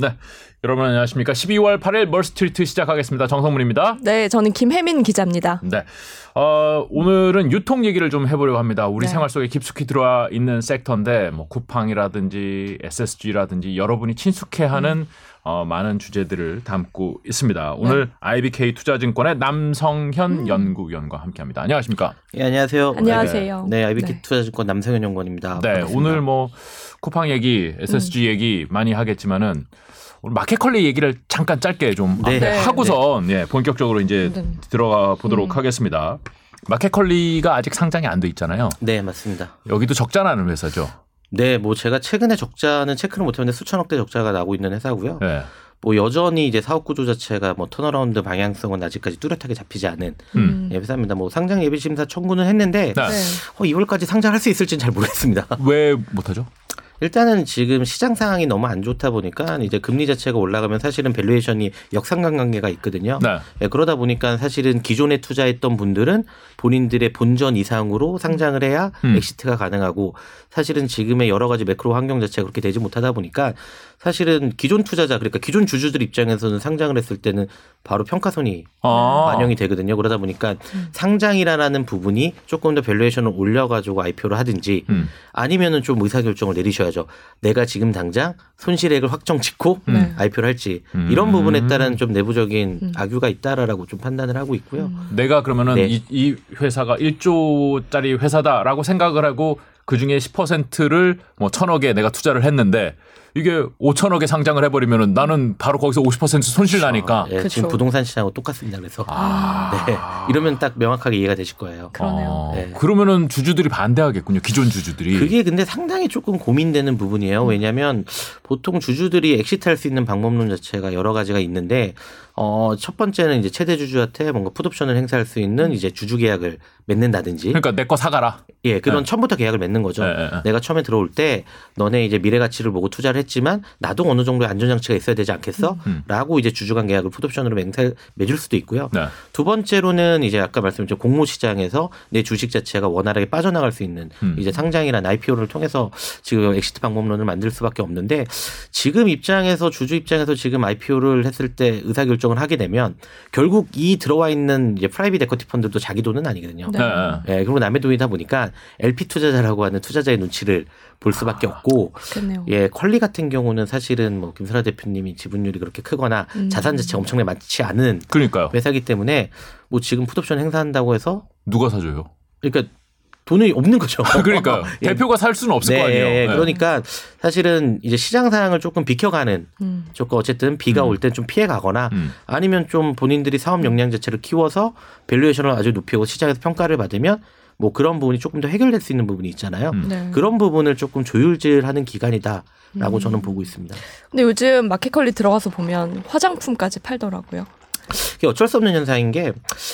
네. 여러분 안녕하십니까. 12월 8일 멀스트리트 시작하겠습니다. 정성문입니다. 네, 저는 김혜민 기자입니다. 네. 어, 오늘은 유통 얘기를 좀 해보려고 합니다. 우리 네. 생활 속에 깊숙이 들어와 있는 섹터인데, 뭐, 쿠팡이라든지 SSG라든지 여러분이 친숙해 하는 음. 어, 많은 주제들을 담고 있습니다. 오늘 네. IBK 투자증권의 남성현 음. 연구위원과 함께 합니다. 안녕하십니까? 예, 안녕하세요. 안녕하세요. 네, IBK 네. 투자증권 남성현 연구원입니다. 네, 반갑습니다. 오늘 뭐 쿠팡 얘기, SSG 음. 얘기 많이 하겠지만은 오늘 마켓컬리 얘기를 잠깐 짧게 좀 네. 네. 하고선 예, 본격적으로 이제 네. 들어가 보도록 음. 하겠습니다. 마켓컬리가 아직 상장이 안 돼 있잖아요. 네, 맞습니다. 여기도 적자나는 회사죠. 네, 뭐 제가 최근에 적자는 체크를 못했는데 수천억대 적자가 나고 있는 회사고요. 예. 뭐 여전히 이제 사업 구조 자체가 뭐 turnaround 방향성은 아직까지 뚜렷하게 잡히지 않은 음. 예, 회사입니다. 뭐 상장 예비 심사 청구는 했는데 네. 네. 어, 2월까지 상장할 수 있을지는 잘 모르겠습니다. 왜 못하죠? 일단은 지금 시장 상황이 너무 안 좋다 보니까 이제 금리 자체가 올라가면 사실은 valuation이 역상관 관계가 있거든요. 네. 예, 그러다 보니까 사실은 기존에 투자했던 분들은 본인들의 본전 이상으로 상장을 해야 음. exit가 가능하고 사실은 지금의 여러 가지 매크로 환경 자체가 그렇게 되지 못하다 보니까 사실은 기존 투자자 그러니까 기존 주주들 입장에서는 상장을 했을 때는 바로 평가손이 아. 반영이 되거든요. 그러다 보니까 상장이라는 부분이 조금 더 valuation을 올려가지고 IPO를 하든지 음. 아니면은 좀 의사결정을 내리셔야죠. 내가 지금 당장 손실액을 확정 짓고 네. IPO를 할지 음. 이런 부분에 따른 좀 내부적인 음. 이유가 있다라고 좀 판단을 하고 있고요. 내가 그러면은 네. 이, 이 회사가 1조짜리 회사다라고 생각을 하고 그 중에 10%를 뭐 천억에 내가 투자를 했는데 이게 5천억에 상장을 해버리면은 나는 바로 거기서 50% 손실 나니까. 예. 지금 부동산 시장하고 똑같습니다. 그래서 아. 네, 이러면 딱 명확하게 이해가 되실 거예요. 그러네요. 어, 네. 그러면은 주주들이 반대하겠군요. 기존 주주들이. 그게 근데 상당히 조금 고민되는 부분이에요. 왜냐하면 보통 주주들이 엑시트할 수 있는 방법론 자체가 여러 가지가 있는데 어, 첫 번째는 이제 최대 주주한테 뭔가 풋옵션을 행사할 수 있는 이제 주주 계약을 맺는다든지 그러니까 내 거 사가라. 예, 그런 네. 처음부터 계약을 맺는 거죠. 네, 네, 네. 내가 처음에 들어올 때 너네 이제 미래 가치를 보고 투자를 했지만 나도 어느 정도의 안전 장치가 있어야 되지 않겠어? 음. 라고 이제 주주 간 계약을 풋옵션으로 맹세, 맺을 수도 있고요. 네. 두 번째로는 이제 아까 말씀드린 공모 시장에서 내 주식 자체가 원활하게 빠져나갈 수 있는 음. 이제 상장이나 IPO를 통해서 지금 exit 방법론을 만들 수밖에 없는데 지금 입장에서 주주 입장에서 지금 IPO를 했을 때 의사 결정 을 하게 되면 결국 이 들어와 있는 이제 private equity fund도 자기 돈은 아니거든요. 네. 네. 예, 그리고 남의 돈이다 보니까 LP 투자자라고 하는 투자자의 눈치를 볼 수밖에 아. 없고 그렇겠네요. 예, 컬리 같은 경우는 사실은 뭐 김슬아 대표님이 지분율이 그렇게 크거나 음. 자산 자체가 엄청나게 많지 않은 그러니까요. 회사기 때문에 뭐 지금 put option 행사한다고 해서 누가 사줘요? 그러니까 돈이 없는 거죠. 그러니까요. 예. 대표가 살 수는 없을 네, 거 아니에요. 예, 네. 그러니까 사실은 이제 시장 상황을 조금 비켜가는 음. 조건 어쨌든 비가 음. 올땐 좀 피해 가거나 음. 아니면 좀 본인들이 사업 역량 자체를 키워서 valuation을 아주 높이고 시장에서 평가를 받으면 뭐 그런 부분이 조금 더 해결될 수 있는 부분이 있잖아요. 음. 네. 그런 부분을 조금 저울질하는 기간이다 라고 음. 저는 보고 있습니다. 근데 요즘 마켓컬리 들어가서 보면 화장품까지 팔더라고요. 어쩔 수 없는 현상인 게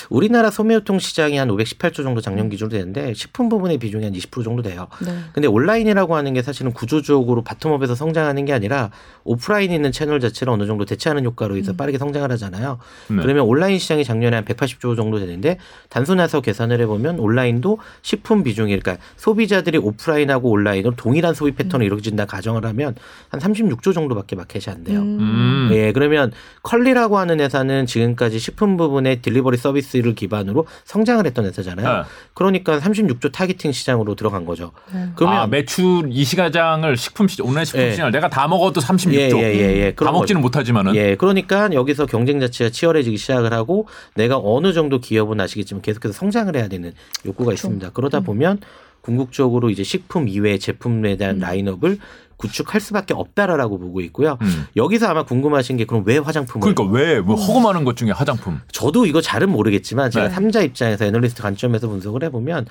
우리나라 소매유통 시장이 한 518조 정도 작년 기준으로 되는데 식품 부분의 비중이 한 20% 정도 돼요. 네. 근데 온라인이라고 하는 게 사실은 구조적으로 바텀업에서 성장하는 게 아니라 오프라인에 있는 채널 자체를 어느 정도 대체하는 효과로 해서 음. 빠르게 성장을 하잖아요. 네. 그러면 온라인 시장이 작년에 한 180조 정도 되는데 단순해서 계산을 해보면 온라인도 식품 비중이 그러니까 소비자들이 오프라인하고 온라인으로 동일한 소비 패턴을 이루어진다 가정을 하면 한 36조 정도밖에 마켓이 안 돼요. 음. 예, 그러면 컬리라고 하는 회사는 지금 까지 식품 부분의 delivery 서비스를 기반으로 성장을 했던 회사잖아요. 네. 그러니까 36조 targeting 시장으로 들어간 거죠. 네. 그러면 아, 매출 이 시장을 식품 시장, 온라인 식품 예. 시장을 내가 다 먹어도 36조. 예, 예, 예, 예. 다 먹지는 못하지만은. 예, 그러니까 여기서 경쟁 자체가 치열해지기 시작을 하고 내가 어느 정도 기업은 아시겠지만 계속해서 성장을 해야 되는 욕구가 있습니다. 그러다 보면 궁극적으로 이제 식품 이외의 제품에 대한 라인업을 구축할 수밖에 없다라고 보고 있고요. 음. 여기서 아마 궁금하신 게 그럼 왜 화장품을 그러니까 왜, 뭐 허구많은 것 중에 화장품. 저도 이거 잘은 모르겠지만 제가 네. 삼자 입장에서 애널리스트 관점에서 분석을 해보면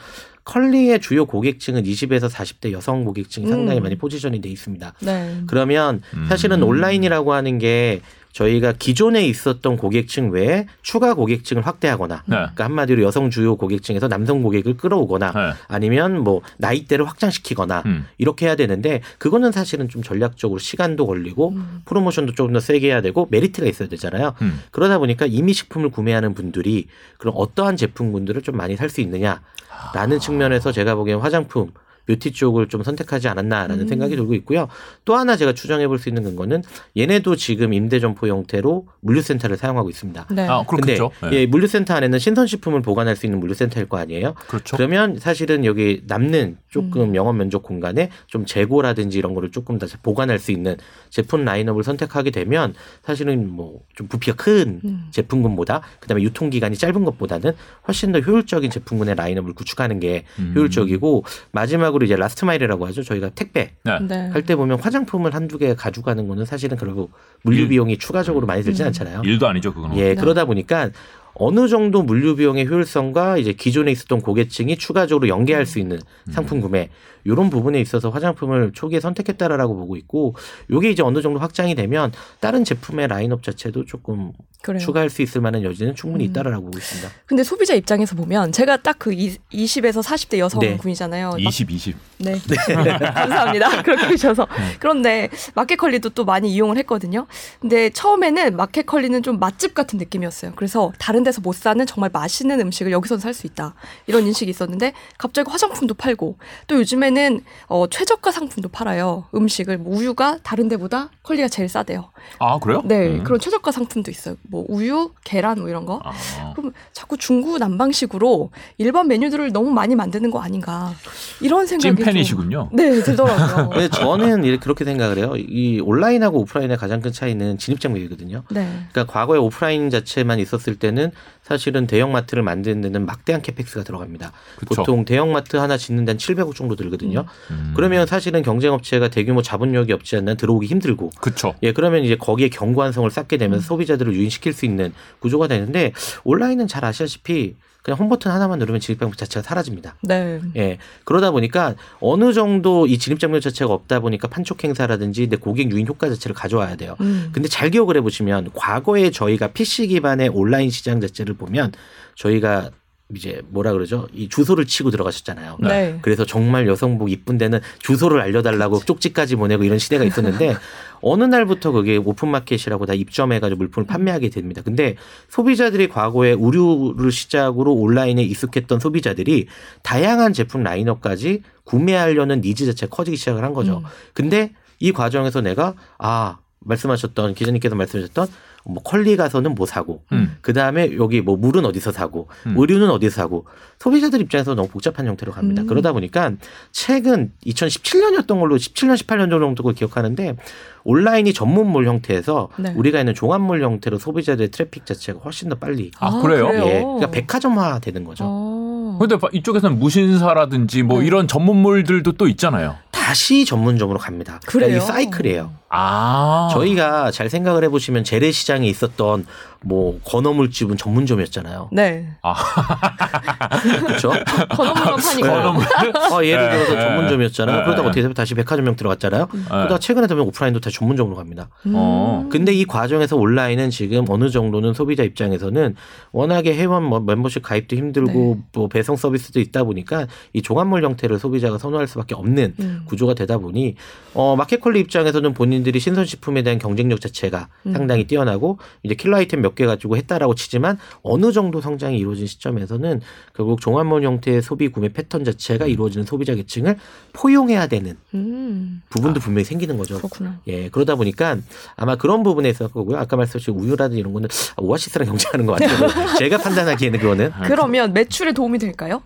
컬리의 주요 고객층은 20에서 40대 여성 고객층이 상당히 음. 많이 포지션이 돼 있습니다. 네. 그러면 사실은 음. 온라인이라고 하는 게 저희가 기존에 있었던 고객층 외에 추가 고객층을 확대하거나 네. 그러니까 한마디로 여성 주요 고객층에서 남성 고객을 끌어오거나 네. 아니면 뭐 나이대를 확장시키거나 음. 이렇게 해야 되는데 그거는 사실은 좀 전략적으로 시간도 걸리고 음. 프로모션도 조금 더 세게 해야 되고 메리트가 있어야 되잖아요. 음. 그러다 보니까 이미 식품을 구매하는 분들이 그럼 어떠한 제품군들을 좀 많이 살 수 있느냐라는 측면에서 제가 보기엔 화장품 뷰티 쪽을 좀 선택하지 않았나라는 음. 생각이 들고 있고요. 또 하나 제가 추정해 볼 수 있는 근거는 얘네도 지금 임대 점포 형태로 물류센터를 사용하고 있습니다. 네. 아, 근데 그렇겠죠. 예. 예, 물류센터 안에는 신선식품을 보관할 수 있는 물류센터일 거 아니에요. 그렇죠. 그러면 사실은 여기 남는 조금 음. 영업 면적 공간에 좀 재고라든지 이런 거를 조금 더 보관할 수 있는 제품 라인업을 선택하게 되면 사실은 뭐 좀 부피가 큰 음. 제품군보다 그다음에 유통 기간이 짧은 것보다는 훨씬 더 효율적인 제품군의 라인업을 구축하는 게 음. 효율적이고 마지막 으로 이제 last mile이라고 하죠. 저희가 택배 네. 네. 할때 보면 화장품을 한두 개 가져가는 거는 사실은 결국 물류 일. 비용이 추가적으로 많이 들진 음. 않잖아요. 일도 아니죠, 그거는. 예, 네. 그러다 보니까 어느 정도 물류 비용의 효율성과 이제 기존에 있었던 고객층이 추가적으로 연계할 수 있는 상품 구매 이런 부분에 있어서 화장품을 초기에 선택했다라고 보고 있고 요게 이제 어느 정도 확장이 되면 다른 제품의 라인업 자체도 조금 그래요. 추가할 수 있을 만한 여지는 충분히 음. 있다라고 보고 있습니다. 근데 소비자 입장에서 보면 제가 딱 그 20에서 40대 여성분이잖아요. 막 20, 20. 네. 감사합니다. 그렇게 해주셔서. 그런데 마켓컬리도 또 많이 이용을 했거든요. 근데 처음에는 마켓컬리는 좀 맛집 같은 느낌이었어요. 그래서 다른 데서 못 사는 정말 맛있는 음식을 여기서 살수 있다. 이런 인식이 있었는데 갑자기 화장품도 팔고 또 요즘에는 어, 최저가 상품도 팔아요. 음식을 뭐 우유가 다른 데보다 퀄리가 제일 싸대요. 아, 그래요? 네. 음. 그런 최저가 상품도 있어요. 뭐 우유, 계란 뭐 이런 거. 아. 그럼 자꾸 중구 난방식으로 일반 메뉴들을 너무 많이 만드는 거 아닌가 이런 생각이 좀- 찐팬이시군요. 네 들더라고요. 근데 저는 이렇게 그렇게 생각을 해요. 이 온라인하고 오프라인의 가장 큰 차이는 진입 장벽이거든요. 네. 그러니까 과거에 오프라인 자체만 있었을 때는 사실은 대형마트를 만드는 데는 막대한 캐펙스가 들어갑니다. 그쵸. 보통 대형마트 하나 짓는 데는 700억 정도 들거든요. 음. 그러면 사실은 경쟁업체가 대규모 자본력이 없지 않는 들어오기 힘들고 그쵸. 예 그러면 이제 거기에 경관성을 쌓게 음. 되면서 소비자들을 유인시킬 수 있는 구조가 되는데 온라인은 잘 아시다시피 그냥 홈 버튼 하나만 누르면 진입장벽 자체가 사라집니다. 네. 예 그러다 보니까 어느 정도 이 진입장벽 자체가 없다 보니까 판촉 행사라든지 내 고객 유인 효과 자체를 가져와야 돼요. 음. 근데 잘 기억을 해보시면 과거에 저희가 PC 기반의 온라인 시장 자체를 보면 저희가 이제 뭐라 그러죠? 이 주소를 치고 들어가셨잖아요. 네. 그래서 정말 여성복 이쁜 데는 주소를 알려달라고 쪽지까지 보내고 이런 시대가 있었는데 어느 날부터 그게 open market이라고 다 입점해가지고 물품을 판매하게 됩니다. 근데 소비자들이 과거에 의류를 시작으로 온라인에 익숙했던 소비자들이 다양한 제품 라인업까지 구매하려는 니즈 자체가 커지기 시작을 한 거죠. 음. 근데 이 과정에서 내가 아 말씀하셨던 기자님께서 말씀하셨던 뭐 컬리 가서는 뭐 사고 음. 그 다음에 여기 뭐 물은 어디서 사고 음. 의류는 어디서 사고 소비자들 입장에서 너무 복잡한 형태로 갑니다. 음. 그러다 보니까 최근 2017년이었던 걸로 17년 18년 정도 기억하는데 온라인이 전문몰 형태에서 네. 우리가 있는 종합몰 형태로 소비자들의 트래픽 자체가 훨씬 더 빨리 아, 그래요? 예, 그러니까 백화점화 되는 거죠. 어. 근데 바- 이쪽에서는 무신사라든지 뭐 네. 이런 전문몰들도 또 있잖아요. 다시 전문점으로 갑니다. 그러니까 그래요? 이 사이클이에요. 아. 저희가 잘 생각을 해보시면 재래시장에 있었던 뭐 건어물집은 전문점이었잖아요. 네. 그렇죠? 건어물만 파니까. 건어물. 어, 예를 들어서 네. 전문점이었잖아요. 네. 그러다 가 어떻게 되면 다시 백화점형 들어갔잖아요. 그러다가 최근에 되면 오프라인도 다시 전문점으로 갑니다. 음. 어. 근데 이 과정에서 온라인은 지금 어느 정도는 소비자 입장에서는 워낙에 회원 뭐 멤버십 가입도 힘들고 네. 뭐 배송 서비스도 있다 보니까 이 종합몰 형태를 소비자가 선호할 수밖에 없는 음. 구조가 되다 보니 어 마켓컬리 입장에서는 본인 들이 신선식품에 대한 경쟁력 자체가 음. 상당히 뛰어나고 이제 킬러 아이템 몇 개 가지고 했다라고 치지만 어느 정도 성장이 이루어진 시점에서는 결국 종합몰 형태의 소비 구매 패턴 자체가 이루어지는 소비자 계층을 포용해야 되는 음. 부분도 분명히 생기는 거죠. 그렇구나. 예, 그러다 보니까 아마 그런 부분에 있을 거고요. 아까 말씀하신 우유라든지 이런 거는 오아시스랑 경쟁하는 것 같아요. 제가 판단하기에는 그거는. 그러면 매출에 도움이 될까요?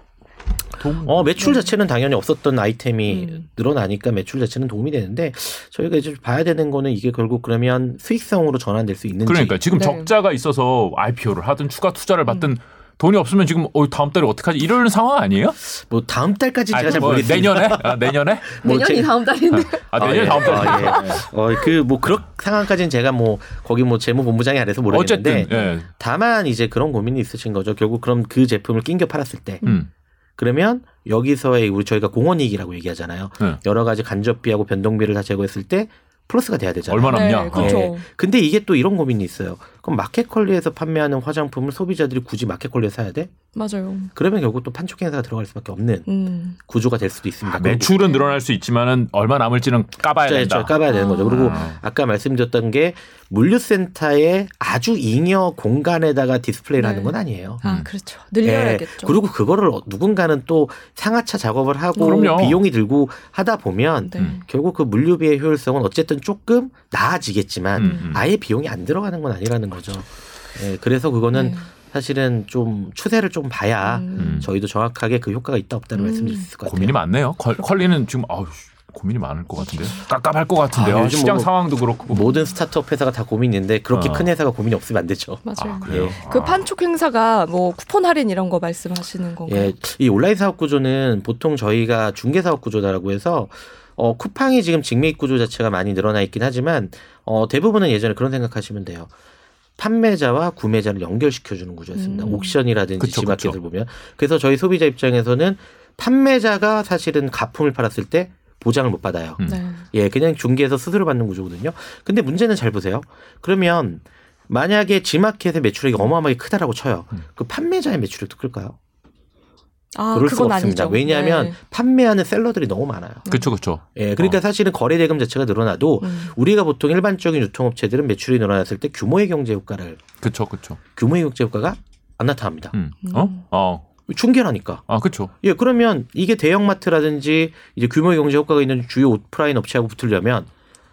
동- 어, 매출 자체는 당연히 없었던 아이템이 음. 늘어나니까 매출 자체는 도움이 되는데 저희가 이제 봐야 되는 거는 이게 결국 그러면 수익성으로 전환될 수 있는지. 그러니까 지금 네. 적자가 있어서 IPO를 하든 추가 투자를 받든 돈이 없으면 지금 어, 다음 달에 어떡하지 이런 상황 아니에요? 뭐 다음 달까지 제가 아니, 잘 뭐 모르겠습니다. 내년에? 아, 내년에? 뭐 내년이 제- 다음 달인데. 아, 내년 예. 다음 달에. 아, 예. 어, 그뭐 그런 상황까지는 제가 뭐 거기 뭐 재무 본부장이 아래서 모르겠는데 어쨌든 예. 다만 이제 그런 고민이 있으신 거죠. 결국 그럼 그 제품을 낑겨 팔았을 때 음. 그러면 여기서의 우리 저희가 공원 이익이라고 얘기하잖아요. 네. 여러 가지 간접비하고 변동비를 다 제거했을 때 플러스가 돼야 되잖아요. 얼마 남냐? 네, 그렇죠. 예. 근데 이게 또 이런 고민이 있어요. 그럼 마켓컬리에서 판매하는 화장품을 소비자들이 굳이 마켓컬리에 사야 돼? 맞아요. 그러면 결국 또 판촉 행사가 들어갈 수밖에 없는 음. 구조가 될 수도 있습니다. 아, 매출은 늘어날 수 있지만은 얼마 남을지는 까봐야 그렇죠. 된다. 까봐야 되는 거죠. 그리고 아. 아까 말씀드렸던 게 물류센터의 아주 잉여 공간에다가 디스플레이를 네. 하는 건 아니에요. 아, 그렇죠. 늘려야겠죠. 예, 그리고 그거를 누군가는 또 상하차 작업을 하고 그럼요. 비용이 들고 하다 보면 네. 음. 결국 그 물류비의 효율성은 어쨌든 조금 나아지겠지만 음, 음. 아예 비용이 안 들어가는 건 아니라는 거죠. 예, 그래서 그거는 네. 사실은 좀 추세를 좀 봐야 음. 저희도 정확하게 그 효과가 있다 없다를 음. 말씀드릴 수 있을 것 같아요. 고민이 많네요. 컬, 컬리는 지금 아우 고민이 많을 것 같은데요. 깝깝할 것 같은데요. 아, 요즘 시장 뭐 상황도 그렇고. 모든 스타트업 회사가 다 고민인데 그렇게 어. 큰 회사가 고민이 없으면 안 되죠. 맞아요. 아, 그래요. 예. 그 아. 판촉 행사가 뭐 쿠폰 할인 이런 거 말씀하시는 건가요? 예, 이 온라인 사업 구조는 보통 저희가 중개 사업 구조다라고 해서 어, 쿠팡이 지금 직매입 구조 자체가 많이 늘어나 있긴 하지만 어, 대부분은 예전에 그런 생각하시면 돼요. 판매자와 구매자를 연결시켜 주는 구조였습니다. 음. 옥션이라든지 그쵸, 지마켓을 그쵸. 보면 그래서 저희 소비자 입장에서는 판매자가 사실은 가품을 팔았을 때 보장을 못 받아요. 음. 네. 예, 그냥 중개에서 수수료 받는 구조거든요. 근데 문제는 잘 보세요. 그러면 만약에 지마켓의 매출액이 어마어마하게 크다라고 쳐요. 음. 그 판매자의 매출액도 클까요? 아, 그럴 수가 없습니다. 아니죠. 왜냐하면 네. 판매하는 셀러들이 너무 많아요. 그렇죠, 그렇죠. 예, 그러니까 어. 사실은 거래 대금 자체가 늘어나도 음. 우리가 보통 일반적인 유통업체들은 매출이 늘어났을 때 규모의 경제 효과를 그렇죠, 그렇죠. 규모의 경제 효과가 안 나타납니다. 음. 음. 어? 어. 중개라니까. 아, 그렇죠. 예, 그러면 이게 대형 마트라든지 이제 규모의 경제 효과가 있는 주요 오프라인 업체하고 붙으려면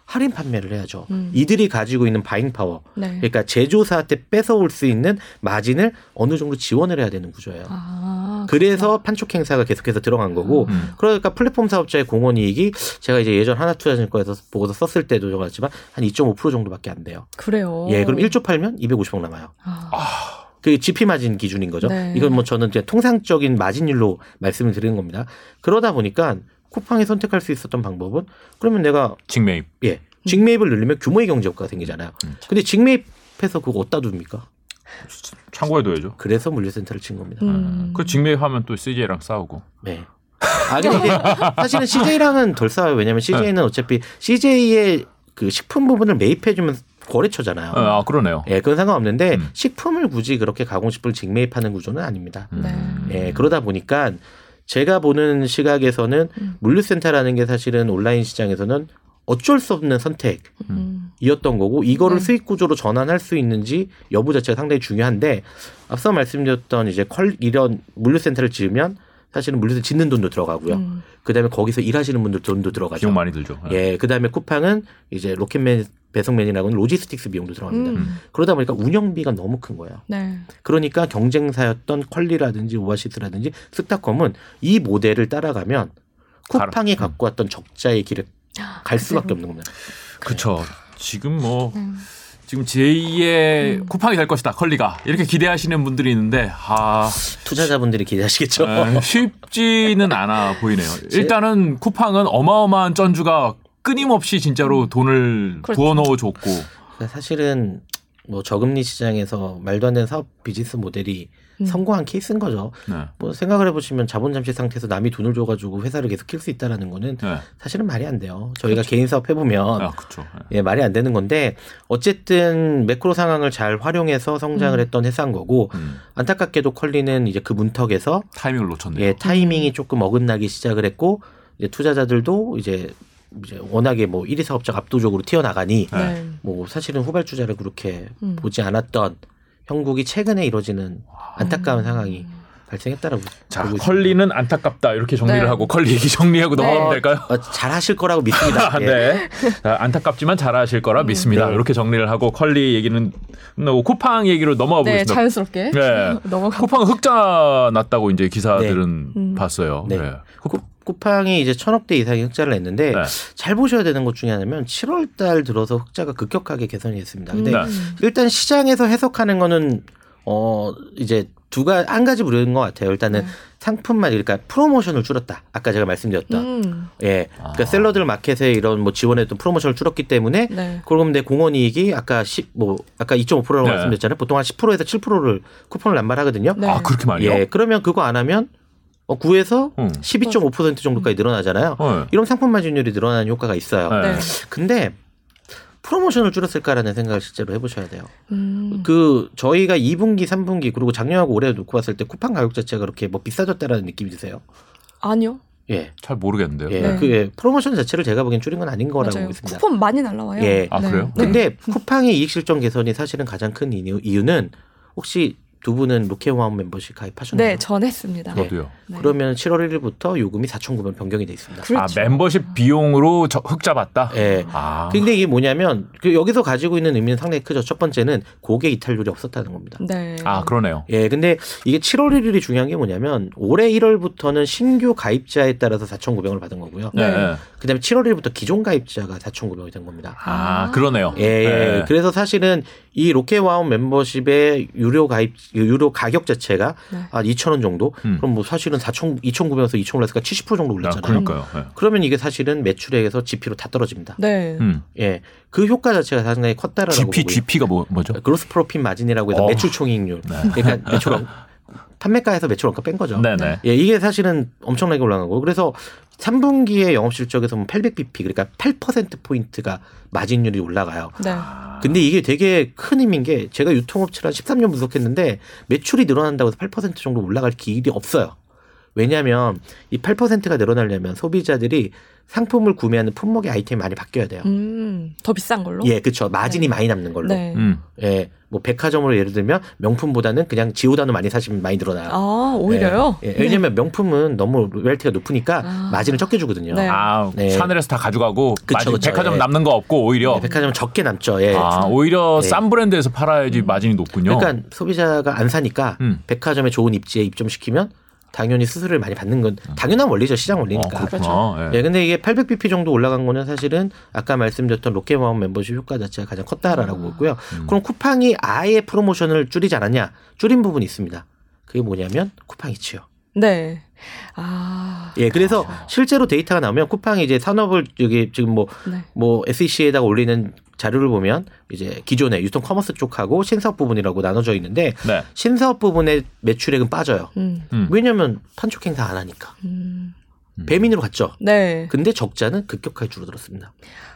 할인 판매를 해야죠. 음. 이들이 가지고 있는 바잉 파워, 네. 그러니까 제조사한테 뺏어올 수 있는 마진을 어느 정도 지원을 해야 되는 구조예요. 아, 그래서 판촉 행사가 계속해서 들어간 거고, 음. 그러니까 플랫폼 사업자의 공원 이익이 제가 이제 예전 하나투자증권에서 보고서 썼을 때도 적었지만 한 2.5% 정도밖에 안 돼요. 그래요. 예, 그럼 1조 팔면 250억 남아요. 아, 그 GP 마진 기준인 거죠. 네. 이건 뭐 저는 이제 통상적인 마진율로 말씀을 드리는 겁니다. 그러다 보니까 쿠팡이 선택할 수 있었던 방법은 그러면 내가 직매입. 예 직매입을 늘리면 규모의 경제 효과가 생기잖아요. 음. 근데 직매입해서 그거 어디다 둡니까? 참고해둬야죠. 그래서 물류센터를 친 겁니다. 음. 그 직매입하면 또 CJ랑 싸우고. 네. 아, 근데 이게 사실은 CJ랑은 덜 싸워요. 왜냐면 CJ는 어차피 CJ의 그 식품 부분을 매입해주면 거래처잖아요. 어, 아, 그러네요. 예, 그건 상관없는데 음. 식품을 굳이 그렇게 가공식품을 직매입하는 구조는 아닙니다. 네. 예, 그러다 보니까 제가 보는 시각에서는 음. 물류센터라는 게 사실은 온라인 시장에서는 어쩔 수 없는 선택이었던 음. 거고 이거를 네. 수익 구조로 전환할 수 있는지 여부 자체가 상당히 중요한데 앞서 말씀드렸던 이제 컬리 이런 물류센터를 지으면 사실은 물류센터 짓는 돈도 들어가고요. 음. 그다음에 거기서 일하시는 분들 돈도 들어가죠. 비용 많이 들죠. 예, 그다음에 쿠팡은 이제 로켓맨 배송맨이라고는 logistics 비용도 들어갑니다. 음. 그러다 보니까 운영비가 너무 큰 거예요. 네. 그러니까 경쟁사였던 컬리라든지 오아시스라든지 쓱닷컴은 이 모델을 따라가면 쿠팡이 음. 갖고 왔던 적자의 길을 갈 수밖에 없는 겁니다. 그렇죠. 지금 뭐 음. 지금 제2의 음. 쿠팡이 될 것이다. 컬리가 이렇게 기대하시는 분들이 있는데 아 투자자분들이 기대하시겠죠. 에, 쉽지는 않아 보이네요. 일단은 쿠팡은 어마어마한 전주가 끊임없이 진짜로 돈을 그렇죠. 부어넣어 줬고 그러니까 사실은 뭐 저금리 시장에서 말도 안 되는 사업 비즈니스 모델이 음. 성공한 케이스인 거죠. 네. 뭐 생각을 해보시면 자본 잠식 상태에서 남이 돈을 줘가지고 회사를 계속 킬수 있다라는 거는 네. 사실은 말이 안 돼요. 저희가 개인 사업 해보면 아 그렇죠. 예, 말이 안 되는 건데 어쨌든 매크로 상황을 잘 활용해서 성장을 음. 했던 회사인 거고 음, 안타깝게도 컬리는 이제 그 문턱에서 타이밍을 놓쳤네요. 예, 타이밍이 조금 어긋나기 시작을 했고 이제 투자자들도 이제 이제 워낙에 뭐 1위 사업자가 압도적으로 튀어나가니 네. 네. 뭐 사실은 후발주자를 그렇게 음. 보지 않았던 형국이 최근에 이루어지는 안타까운 상황이 발생했다라고 자 보고 있습니다. 컬리는 안타깝다 이렇게 정리를 네. 하고 컬리 얘기 정리하고 네. 넘어가면 될까요? 어, 잘하실 거라고 믿습니다. 네. 자, 안타깝지만 잘하실 거라 믿습니다. 네. 이렇게 정리를 하고 컬리 얘기는 끝나고 쿠팡 얘기로 넘어가 네, 보겠습니다. 자연스럽게 네. 넘어가. 쿠팡 흑자 났다고 이제 기사들은 음. 봤어요. 네. 네. 쿠, 쿠팡이 이제 천억 대 이상의 흑자를 냈는데 네. 잘 보셔야 되는 것 중에 하나면 7월 달 들어서 흑자가 급격하게 개선이 됐습니다. 근데 네. 일단 시장에서 해석하는 거는 어 이제 두가 한 가지 부류인 것 같아요. 일단은 네. 상품만 그러니까 프로모션을 줄였다. 아까 제가 말씀드렸던 음. 예, 그러니까 아. 셀러들 마켓에 이런 뭐 지원했던 프로모션을 줄였기 때문에 네. 그럼 내 공원 이익이 아까 10, 뭐 아까 2.5%라고 네. 말씀드렸잖아요. 보통 한 10%에서 7%를 쿠폰을 남발하거든요. 네. 아 그렇게 많이요? 예, 그러면 그거 안 하면 어 9에서 응. 12.5% 정도까지 늘어나잖아요. 어. 이런 상품 마진율이 늘어나는 효과가 있어요. 네. 네. 근데 프로모션을 줄였을까라는 생각을 실제로 해보셔야 돼요. 음. 그 저희가 2분기, 3분기 그리고 작년하고 올해 놓고 봤을 때 쿠팡 가격 자체가 그렇게 뭐 비싸졌다라는 느낌이 드세요? 아니요. 예. 잘 모르겠는데요. 예. 네. 그게 프로모션 자체를 제가 보기엔 줄인 건 아닌 거라고 맞아요. 보겠습니다. 쿠폰 많이 날라와요. 예. 아, 그래요? 네. 근데 쿠팡의 이익 실적 개선이 사실은 가장 큰 이유, 이유는 혹시 두 분은 로켓와운 membership 가입하셨나요? 네, 전 했습니다. 네. 저도요. 네. 그러면 7월 1일부터 요금이 4,900원 변경이 돼 있습니다. 그렇죠. 아 멤버십 비용으로 저, 흑 잡았다. 예. 아. 근데 이게 뭐냐면 그 여기서 가지고 있는 의미는 상당히 크죠. 첫 번째는 고객 이탈률이 없었다는 겁니다. 네. 아 그러네요. 예, 근데 이게 7월 1일이 중요한 게 뭐냐면 올해 1월부터는 신규 가입자에 따라서 4,900원을 받은 거고요. 네. 네. 그다음에 7월 1일부터 기존 가입자가 4,900원이 된 겁니다. 아 그러네요. 예, 예. 네. 그래서 사실은 이 로켓와운 멤버십의 유료 가입 유료 가격 자체가 네. 한 2,000원 정도. 음. 그럼 뭐 사실은 4,000 2,900원에서 2,000원 했으니까 70% 정도 아, 올랐잖아요. 그러니까요. 예. 그러면 이게 사실은 매출액에서 GP로 다 떨어집니다. 네. 음. 예. 그 효과 자체가 상당히 컸다라고 GP 보고요. GP가 뭐 뭐죠? 그로스 프로핏 마진이라고 해서 어. 매출 총이익률. 네. 그러니까 매출 원- 판매가에서 매출 원가 뺀 거죠. 네네. 예, 이게 사실은 엄청나게 올라가고 그래서 3분기의 영업 실적에서 뭐 800bp 그러니까 8% 포인트가 마진율이 올라가요. 네. 근데 이게 되게 큰 힘인 게 제가 유통업체를 한 13년 분석했는데 매출이 늘어난다고 해서 8% 정도 올라갈 길이 없어요. 왜냐하면 이 8%가 늘어나려면 소비자들이 상품을 구매하는 품목의 아이템이 많이 바뀌어야 돼요. 음, 더 비싼 걸로? 예, 그렇죠. 마진이 네. 많이 남는 걸로. 네. 음. 예, 뭐 백화점으로 예를 들면 명품보다는 그냥 지오다노 많이 사시면 많이 늘어나요. 아, 오히려요? 예, 예. 왜냐면 명품은 너무 로열티가 높으니까 아. 마진을 적게 주거든요. 네. 아 네. 샤넬에서 다 가져가고 그쵸, 마진 그쵸. 백화점 예. 남는 거 없고 오히려 네, 백화점은 적게 남죠. 예. 아 오히려 네. 싼 브랜드에서 팔아야지 마진이 높군요. 그러니까 소비자가 안 사니까 음. 백화점에 좋은 입지에 입점시키면 당연히 수수료를 많이 받는 건 당연한 원리죠. 시장 어, 원리니까. 그렇구나. 예. 예, 근데 이게 800bp 정도 올라간 거는 사실은 아까 말씀드렸던 로켓마운 멤버십 효과 자체가 가장 컸다라고 보고요. 음. 그럼 쿠팡이 아예 프로모션을 줄이지 않았냐? 줄인 부분이 있습니다. 그게 뭐냐면 쿠팡이치요. 네. 아. 예, 그래서 실제로 데이터가 나오면 쿠팡이 이제 산업을 여기 지금 뭐 네. 뭐 SEC에다가 올리는 자료를 보면 이제 기존의 유통 commerce 쪽하고 신사업 부분이라고 나눠져 있는데 네. 신사업 부분의 매출액은 빠져요. 음. 음. 왜냐면 판촉 행사 안 하니까 음. 배민으로 갔죠. 네. 근데 적자는 급격하게 줄어들었습니다.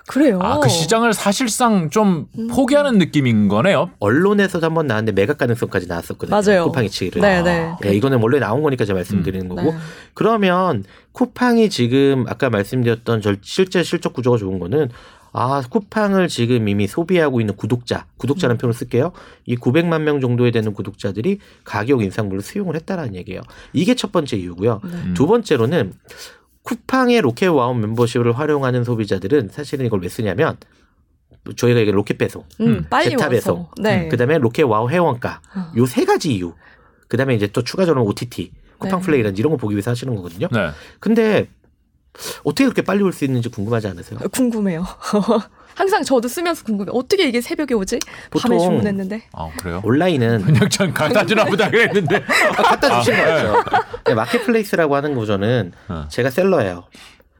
그래요. 아 그 시장을 사실상 좀 음. 포기하는 느낌인 거네요. 언론에서도 한번 나왔는데 매각 가능성까지 나왔었거든요. 맞아요. 쿠팡이츠를. 네, 네. 예, 이거는 원래 나온 거니까 제가 말씀드리는 음. 거고. 네. 그러면 쿠팡이 지금 아까 말씀드렸던 절- 실제 실적 구조가 좋은 거는 아, 쿠팡을 지금 이미 소비하고 있는 구독자, 구독자라는 표현을 쓸게요. 이 900만 명 정도에 되는 구독자들이 가격 인상분을 수용을 했다라는 얘기예요. 이게 첫 번째 이유고요. 네. 음. 두 번째로는 쿠팡의 로켓 와우 멤버십을 활용하는 소비자들은 사실은 이걸 왜 쓰냐면 저희가 이게 로켓 배송, 음, 음. 빨리 제타 와서. 배송, 네. 그다음에 로켓 와우 회원가 어. 요 세 가지 이유. 그다음에 이제 또 추가적으로 OTT, 쿠팡 네. 플레이라든지 이런 거 보기 위해서 하시는 거거든요. 네. 근데 어떻게 그렇게 빨리 올 수 있는지 궁금하지 않으세요? 궁금해요. 항상 저도 쓰면서 궁금해. 어떻게 이게 새벽에 오지? 밤에 보통 주문했는데. 아 그래요? 온라인은 그냥 전 갖다 주나 보다 그랬는데. 갖다 주시는 거죠. 네, marketplace라고 하는 구조는 어. 제가 seller예요.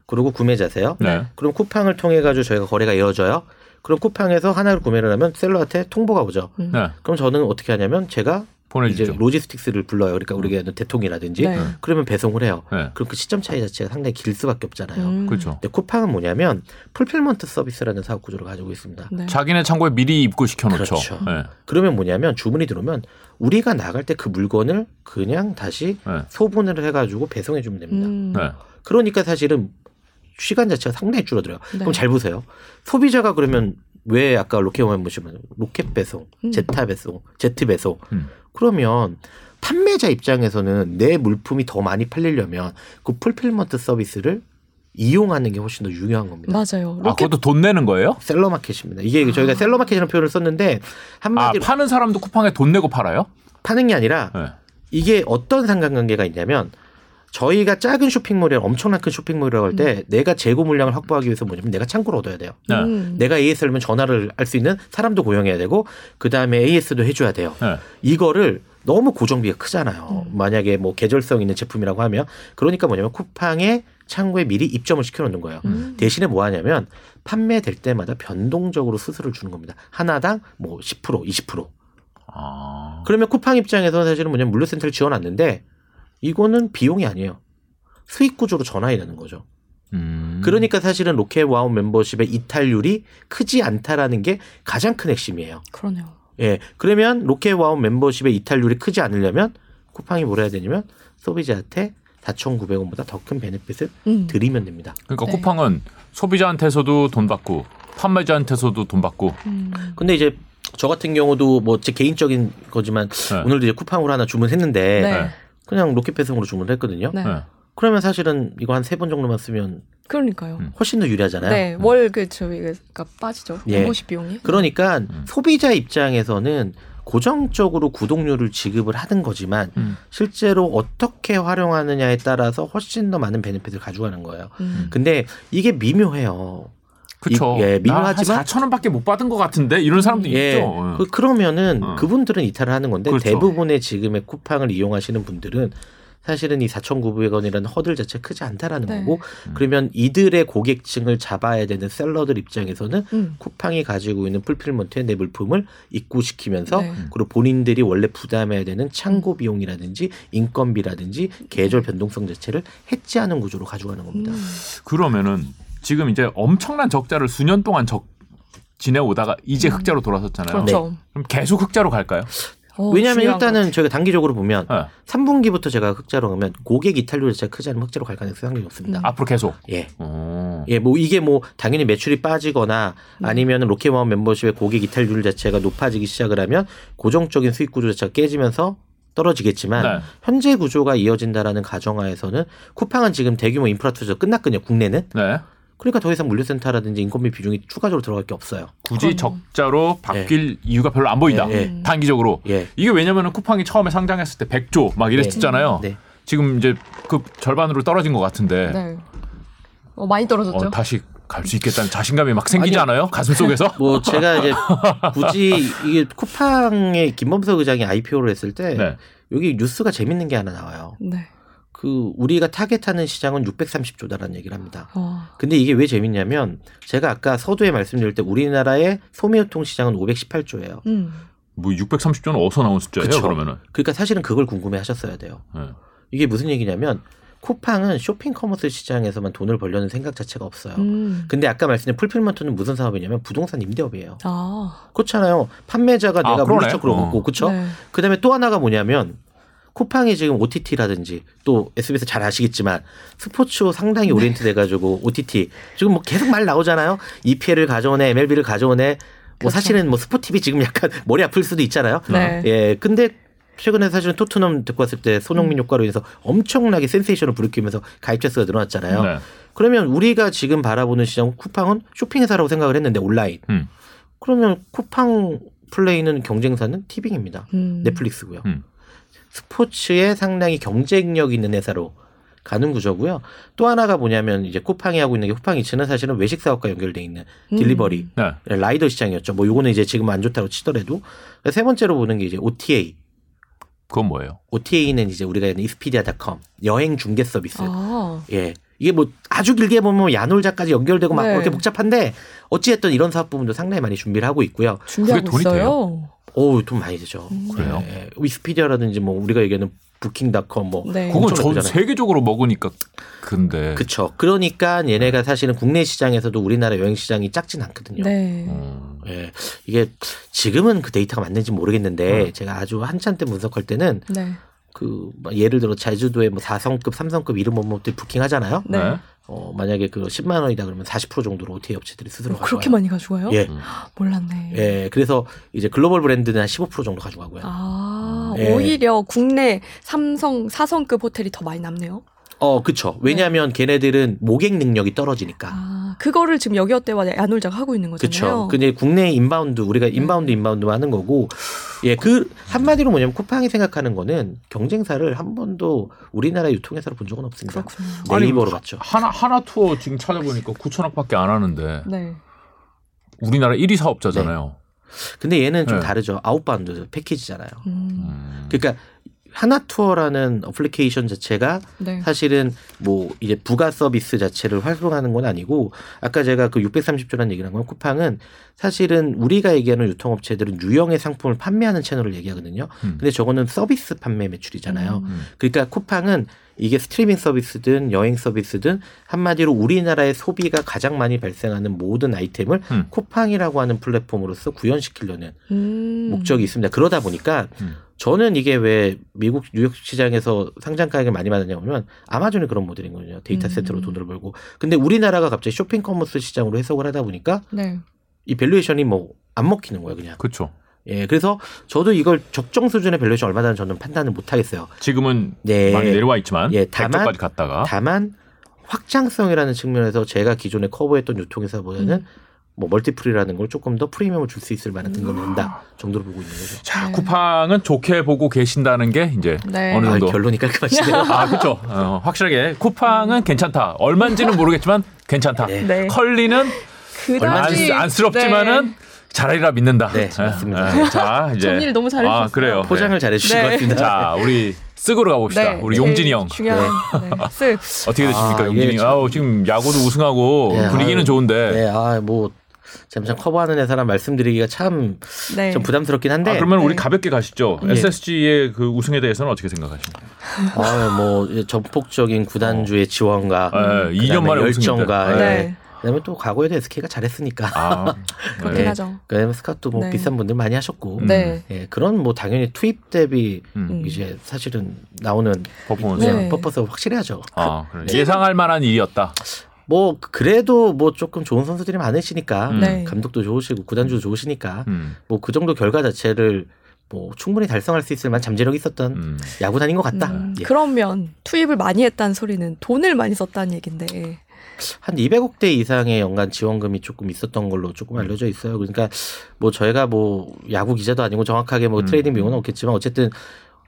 그리고 구매자세요. 네. 그럼 쿠팡을 통해 가지고 저희가 거래가 이어져요. 그럼 쿠팡에서 하나를 구매를 하면 seller한테 통보가 오죠. 음. 네. 그럼 저는 어떻게 하냐면 제가 보내주죠. logistics를 불러요. 그러니까 우리가 하는 대통이라든지 네. 그러면 배송을 해요. 네. 그럼 그 시점 차이 자체가 상당히 길 수밖에 없잖아요. 음. 그렇죠. 근데 쿠팡은 뭐냐면 fulfillment 서비스라는 사업 구조를 가지고 있습니다. 네. 자기네 창고에 미리 입고 시켜 놓죠. 그렇죠. 네. 그러면 뭐냐면 주문이 들어오면 우리가 나갈 때 그 물건을 그냥 다시 네. 소분을 해가지고 배송해 주면 됩니다. 음. 네. 그러니까 사실은 시간 자체가 상당히 줄어들어요. 네. 그럼 잘 보세요. 소비자가 그러면 왜 아까 로켓만 보시면 로켓 배송, 음. 제타 배송, 제트 배송 음. 그러면 판매자 입장에서는 내 물품이 더 많이 팔리려면 그 fulfillment 서비스를 이용하는 게 훨씬 더 유용한 겁니다. 맞아요. 아 로켓 그것도 돈 내는 거예요? seller market입니다. 이게 저희가 seller market이라는 표현을 썼는데 아 한마디로 파는 사람도 쿠팡에 돈 내고 팔아요? 파는 게 아니라 네. 이게 어떤 상관관계가 있냐면 저희가 작은 쇼핑몰이 엄청난 큰 쇼핑몰이라고 할때 내가 재고 물량을 확보하기 위해서 뭐냐면 내가 창고를 얻어야 돼요. 네. 음. 내가 AS라면 전화를 할 수 있는 사람도 고용해야 되고 그 다음에 AS도 해줘야 돼요. 네. 이거를 너무 고정비가 크잖아요. 음. 만약에 뭐 계절성 있는 제품이라고 하면 그러니까 뭐냐면 쿠팡에 창고에 미리 입점을 시켜놓는 거예요. 음. 대신에 뭐 하냐면 판매될 때마다 변동적으로 수수료를 주는 겁니다. 하나당 뭐 10%, 20%. 아. 그러면 쿠팡 입장에서는 사실은 뭐냐면 물류센터를 지어놨는데 이거는 비용이 아니에요. 수익 구조로 전환이 되는 거죠. 음. 그러니까 사실은 로켓 와우 멤버십의 이탈률이 크지 않다라는 게 가장 큰 핵심이에요. 그러네요. 예. 그러면 로켓 와우 멤버십의 이탈률이 크지 않으려면 쿠팡이 뭘 해야 되냐면 소비자한테 4,900원보다 더 큰 benefit을 음. 드리면 됩니다. 그러니까 네. 쿠팡은 소비자한테서도 돈 받고 판매자한테서도 돈 받고 음. 근데 이제 저 같은 경우도 뭐 제 개인적인 거지만 네. 오늘도 이제 쿠팡으로 하나 주문했는데 네. 네. 그냥 로켓 배송으로 주문을 했거든요. 네. 네. 그러면 사실은 이거 한 세 번 정도만 쓰면 그러니까요. 음. 훨씬 더 유리하잖아요. 네, 월그 저희가 빠지죠. 예. 멤버십 비용이. 그러니까 음. 소비자 입장에서는 고정적으로 구독료를 지급을 하는 거지만 음. 실제로 어떻게 활용하느냐에 따라서 훨씬 더 많은 베네핏을 가져가는 거예요. 음. 근데 이게 미묘해요. 그쵸. 이- 예, 미묘하지만 4천 원밖에 못 받은 것 같은데 이런 사람도 예. 있죠. 그, 그러면은 어. 그분들은 이탈을 하는 건데 그렇죠. 대부분의 지금의 쿠팡을 이용하시는 분들은 사실은 이 4,900원이라는 허들 자체가 크지 않다라는 네. 거고 그러면 이들의 고객층을 잡아야 되는 셀러들 입장에서는 음. 쿠팡이 가지고 있는 풀필먼트의 내 물품을 입고시키면서 네. 그리고 본인들이 원래 부담해야 되는 창고 비용이라든지 인건비라든지 계절 변동성 자체를 해지하는 구조로 가져가는 겁니다. 음. 그러면은 지금 이제 엄청난 적자를 수년 동안 적 지내오다가 이제 음. 흑자로 돌아섰잖아요. 그렇죠. 그럼 계속 흑자로 갈까요? 어, 왜냐하면 일단은 저희가 단기적으로 보면 네. 3분기부터 제가 흑자로 가면 고객 이탈률 자체가 크지 않으면 흑자로 갈 가능성이 상당히 높습니다. 음. 앞으로 계속. 예. 어. 예, 뭐 이게 뭐 당연히 매출이 빠지거나 음. 아니면 로켓마운 멤버십의 고객 이탈률 자체가 높아지기 시작을 하면 고정적인 수익 구조 자체가 깨지면서 떨어지겠지만 네. 현재 구조가 이어진다라는 가정하에서는 쿠팡은 지금 대규모 인프라 투자 끝났거든요. 국내는. 네. 그러니까 더 이상 물류센터라든지 인건비 비중이 추가적으로 들어갈 게 없어요. 굳이 그럼요. 적자로 바뀔 이유가 별로 안 보인다. 예, 예. 음. 단기적으로. 예. 이게 왜냐면은 쿠팡이 처음에 상장했을 때 100조 막 이랬었잖아요. 네. 지금 이제 그 절반으로 떨어진 것 같은데 네. 어, 많이 떨어졌죠. 어, 다시 갈 수 있겠다는 자신감이 막 생기지 아니, 않아요? 가슴 속에서? 뭐 제가 이제 굳이 이게 쿠팡의 김범석 의장이 IPO를 했을 때 네. 여기 뉴스가 재밌는 게 하나 나와요. 네. 그 우리가 타겟하는 시장은 630조다라는 얘기를 합니다. 어. 근데 이게 왜 재밌냐면 제가 아까 서두에 말씀드릴 때 우리나라의 소매유통 시장은 518조예요. 음. 뭐 630조는 어디서 나온 숫자예요? 그쵸. 그러면은. 그러니까 사실은 그걸 궁금해 하셨어야 돼요. 네. 이게 무슨 얘기냐면 쿠팡은 쇼핑 commerce 시장에서만 돈을 벌려는 생각 자체가 없어요. 음. 근데 아까 말씀드린 fulfillment는 무슨 사업이냐면 부동산 임대업이에요. 아. 그렇잖아요. 판매자가 아, 내가. 물리적으로 어. 먹고 그렇죠. 네. 그다음에 또 하나가 뭐냐면 쿠팡이 지금 OTT라든지 또 SBS 잘 아시겠지만 스포츠 상당히 네. orient 돼가지고 OTT 지금 뭐 계속 말 나오잖아요. EPL을 가져오네, MLB를 가져오네. 뭐 그렇죠. 사실은 뭐 스포티비 지금 약간 머리 아플 수도 있잖아요. 네. 예, 근데 최근에 사실은 토트넘 듣고 왔을 때 손흥민 음. 효과로 인해서 엄청나게 센세이션을 부르키면서 가입자 수가 늘어났잖아요. 네. 그러면 우리가 지금 바라보는 시장 쿠팡은 쇼핑회사라고 생각을 했는데 온라인. 음. 그러면 쿠팡 플레이는 경쟁사는 티빙입니다. 음. 넷플릭스고요. 음. 스포츠에 상당히 경쟁력 있는 회사로 가는 구조고요. 또 하나가 뭐냐면 이제 쿠팡이 하고 있는 게 쿠팡이츠는 사실은 외식 사업과 연결돼 있는 음. delivery 네. 라이더 시장이었죠. 뭐 요거는 이제 지금 안 좋다고 치더라도 세 번째로 보는 게 이제 OTA. 그건 뭐예요? OTA는 이제 우리가 아는 익스피디아닷컴 여행 중개 서비스. 아. 예. 이게 뭐 아주 길게 보면 뭐 야놀자까지 연결되고 막 네. 그렇게 복잡한데 어찌됐든 이런 사업 부분도 상당히 많이 준비를 하고 있고요. 준비하고 돈이 있어요. 오, 돈 많이 되죠. 음. 그래요? 예. 익스피디아라든지 뭐 우리가 얘기하는 부킹닷컴 뭐 네. 그건 전 나쁘잖아요. 세계적으로 먹으니까 근데 그쵸. 그러니까 얘네가 사실은 국내 시장에서도 우리나라 여행 시장이 작진 않거든요. 네. 어. 예. 이게 지금은 그 데이터가 맞는지 모르겠는데 어. 제가 아주 한참 때 분석할 때는 네. 그막 예를 들어 제주도에 뭐 4성급, 3성급 이름 뭐뭐들 부킹 하잖아요. 네. 네. 어, 만약에 그 10만 원이다 그러면 40% 정도로 OTA 업체들이 스스로 어, 그렇게. 많이 가져가요? 예. 몰랐네. 예. 그래서 이제 글로벌 브랜드는 한 15% 정도 가져가고요. 아, 예. 오히려 국내 삼성, 사성급 호텔이 더 많이 남네요. 어, 그쵸. 왜냐하면 걔네들은 모객 능력이 떨어지니까. 아, 그거를 지금 여기어때와 야놀자가 하고 있는 거잖아요. 그렇죠. 근데 국내 inbound 우리가 inbound inbound 하는 거고 예, 그 한마디로 뭐냐면 쿠팡이 생각하는 거는 경쟁사를 한 번도 우리나라 유통회사로 본 적은 없습니다. 그렇군요. 네이버로 아니, 봤죠. 하나 하나 투어 지금 찾아보니까 9천억밖에 안 하는데 네. 우리나라 1위 사업자잖아요. 근데 얘는 좀 네. 다르죠. outbound 패키지잖아요. 음, 음. 그러니까 하나 투어라는 어플리케이션 자체가 네. 사실은 뭐 이제 부가 서비스 자체를 활동하는 건 아니고 아까 제가 그 630조라는 얘기를 한 건 쿠팡은 사실은 우리가 얘기하는 유통업체들은 유형의 상품을 판매하는 채널을 얘기하거든요. 음. 근데 저거는 서비스 판매 매출이잖아요. 음. 그러니까 쿠팡은 이게 스트리밍 서비스든 여행 서비스든 한마디로 우리나라의 소비가 가장 많이 발생하는 모든 아이템을 음. 쿠팡이라고 하는 플랫폼으로서 구현시키려는 음. 목적이 있습니다. 그러다 보니까 음. 저는 이게 왜 미국 뉴욕 시장에서 상장 가격이 많이 받았냐면 아마존이 그런 모델인 거죠. 데이터 센터로 음. 돈을 벌고. 근데 우리나라가 갑자기 쇼핑 commerce 시장으로 해석을 하다 보니까 네. 이 valuation이 뭐 안 먹히는 거예요, 그냥. 그렇죠. 예, 그래서 저도 이걸 적정 수준의 valuation 얼마나 저는 판단을 못 하겠어요. 지금은 네. 많이 내려와 있지만 예, 다만- 100조까지 갔다가 다만 확장성이라는 측면에서 제가 기존에 커버했던 유통회사보다는 음. 뭐 멀티플이라는 걸 조금 더 프리미엄을 줄 수 있을 만한 등급을 된다 정도로 보고 있는 거죠. 자 네. 쿠팡은 좋게 보고 계신다는 게 이제 네. 어느 아, 정도 결론이 깔끔하시네요. 아 그렇죠. 어, 확실하게 쿠팡은 괜찮다. 얼마인지는 모르겠지만 괜찮다. 네. 네. 컬리는 그다지 안, 스럽지만은 잘하리라 믿는다. 네, 예, 맞습니다. 예. 자 이제 정리를 너무 잘해주셨어요. 아 그래요. 포장을 잘 해주신 네. 것 같습니다. 자 우리 쓱으로 가봅시다. 우리 제일 용진이 형 중요한 네. 쓱. 어떻게 되십니까, 아, 용진이? 형? 아우 지금 야구도 우승하고 네, 분위기는 아유, 좋은데. 네, 아, 뭐, 잠깐 커버하는 회사랑 말씀드리기가 참좀 네. 부담스럽긴 한데. 아, 그러면 우리 네. 가볍게 가시죠. 예. SSG의 그 우승에 대해서는 어떻게 생각하십니까? 아, 뭐, 전폭적인 구단주의 지원과. 예, 2년 만에 열정과. 네. 그다음에 또 과거에도 SK가 잘했으니까. 아, 그렇긴 네. 하죠. 그다음에 스카도 뭐 네. 비싼 분들 많이 하셨고. 네. 예, 그런 뭐 당연히 투입 대비 음. 이제 사실은 나오는 퍼포먼스. 네. 퍼포먼스가 확실해야죠. 아, 그래. 예상할 만한 일이었다. 뭐 그래도 뭐 조금 좋은 선수들이 많으시니까 음. 네. 감독도 좋으시고 구단주도 좋으시니까 음, 뭐그 정도 결과 자체를 뭐 충분히 달성할 수 있을 만한 잠재력이 있었던 음. 야구단인 것 같다. 음, 예. 그러면 투입을 많이 했다는 소리는 돈을 많이 썼다는 얘긴데. 한 200억대 이상의 연간 지원금이 조금 있었던 걸로 조금 알려져 있어요. 그러니까 뭐 저희가 뭐 야구 기자도 아니고 정확하게 뭐 음. trading 비용은 없겠지만 어쨌든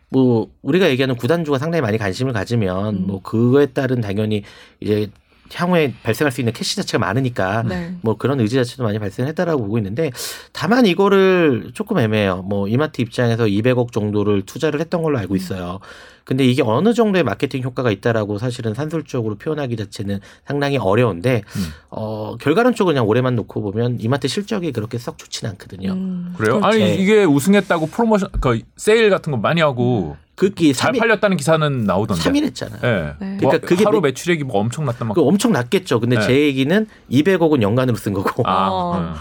뭐 우리가 얘기하는 구단주가 상당히 많이 관심을 가지면 음. 뭐 그거에 따른 당연히 이제 향후에 발생할 수 있는 cash 자체가 많으니까 네. 뭐 그런 의지 자체도 많이 발생했다라고 보고 있는데 다만 이거를 조금 애매해요. 뭐 이마트 입장에서 200억 정도를 투자를 했던 걸로 알고 있어요. 근데 이게 어느 정도의 마케팅 효과가 있다라고 사실은 산술적으로 표현하기 자체는 상당히 어려운데 음. 어 결과론 쪽을 그냥 올해만 놓고 보면 이마트 실적이 그렇게 썩 좋지는 않거든요. 음, 그래요? 그렇죠. 아니 이게 우승했다고 프로모션, 그 세일 같은 거 많이 하고 그게 잘 3일, 팔렸다는 기사는 나오던데. 3일 했잖아요. 예. 네. 뭐 그러니까 그게 하루 매- 매출액이 뭐 엄청났다 막. 그 엄청 낮겠죠. 근데 네. 제 얘기는 200억은 연간으로 쓴 거고. 아, 어. 음.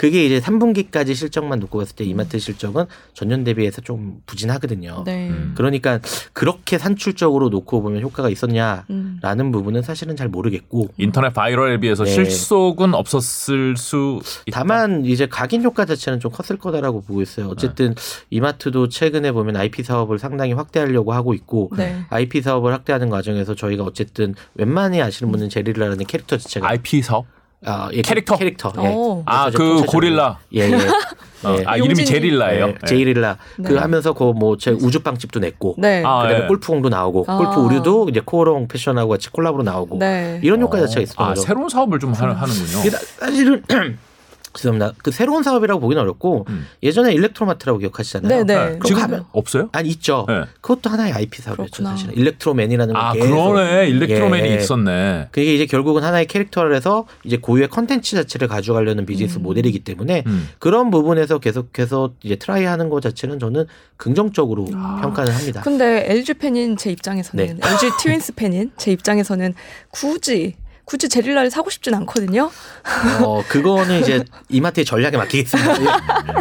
예. 그게 이제 3분기까지 실적만 놓고 봤을 때 이마트 실적은 전년 대비해서 좀 부진하거든요. 네. 음. 그러니까 그렇게 산출적으로 놓고 보면 효과가 있었냐라는 음. 부분은 사실은 잘 모르겠고 인터넷 바이럴에 비해서 네. 실속은 없었을 수 있다. 다만 이제 각인 효과 자체는 좀 컸을 거다라고 보고 있어요. 어쨌든 이마트도 최근에 보면 IP 사업을 상당히 확대하려고 하고 있고 네. IP 사업을 확대하는 과정에서 저희가 어쨌든 웬만히 아시는 분은 제릴라라는 캐릭터 자체가 IP 사업? 아, 예, 캐릭터? 캐릭터 예. 오. 아, 그래서 그 통째적으로. 고릴라. 예, 예. 어, 예. 아 이름이. 제릴라예요. 예, 제이릴라 그 네. 하면서 그 뭐 제 우주빵집도 냈고 네. 아, 그다음에 예. 골프공도 나오고 아. 골프 의류도 이제 코오롱 패션하고 같이 콜라보로 나오고 네. 이런 효과 자체가 있었던 아, 거죠. 새로운 사업을 좀 하, 하는군요. 나- 사실은 죄송합니다. 그 새로운 사업이라고 보기는 어렵고 음. 예전에 일렉트로마트라고 기억하시잖아요. 네, 네. 그럼 지금 가면- 없어요? 아니 있죠. 네. 그것도 하나의 IP 사업이었죠. 사실은 일렉트로맨이라는 거 아, 계속 그러네. 일렉트로맨이 예. 있었네. 그게 이제 결국은 하나의 캐릭터를 해서 이제 고유의 컨텐츠 자체를 가져가려는 비즈니스 음. 모델이기 때문에 음. 그런 부분에서 계속해서 이제 try하는 것 자체는 저는 긍정적으로 아. 평가를 합니다. 근데 LG 팬인 제 입장에서는 네. LG 트윈스 팬인 제 입장에서는 굳이 굳이 제릴라를 사고 싶진 않거든요. 어 그거는 이제 이마트의 전략에 맡기겠습니다.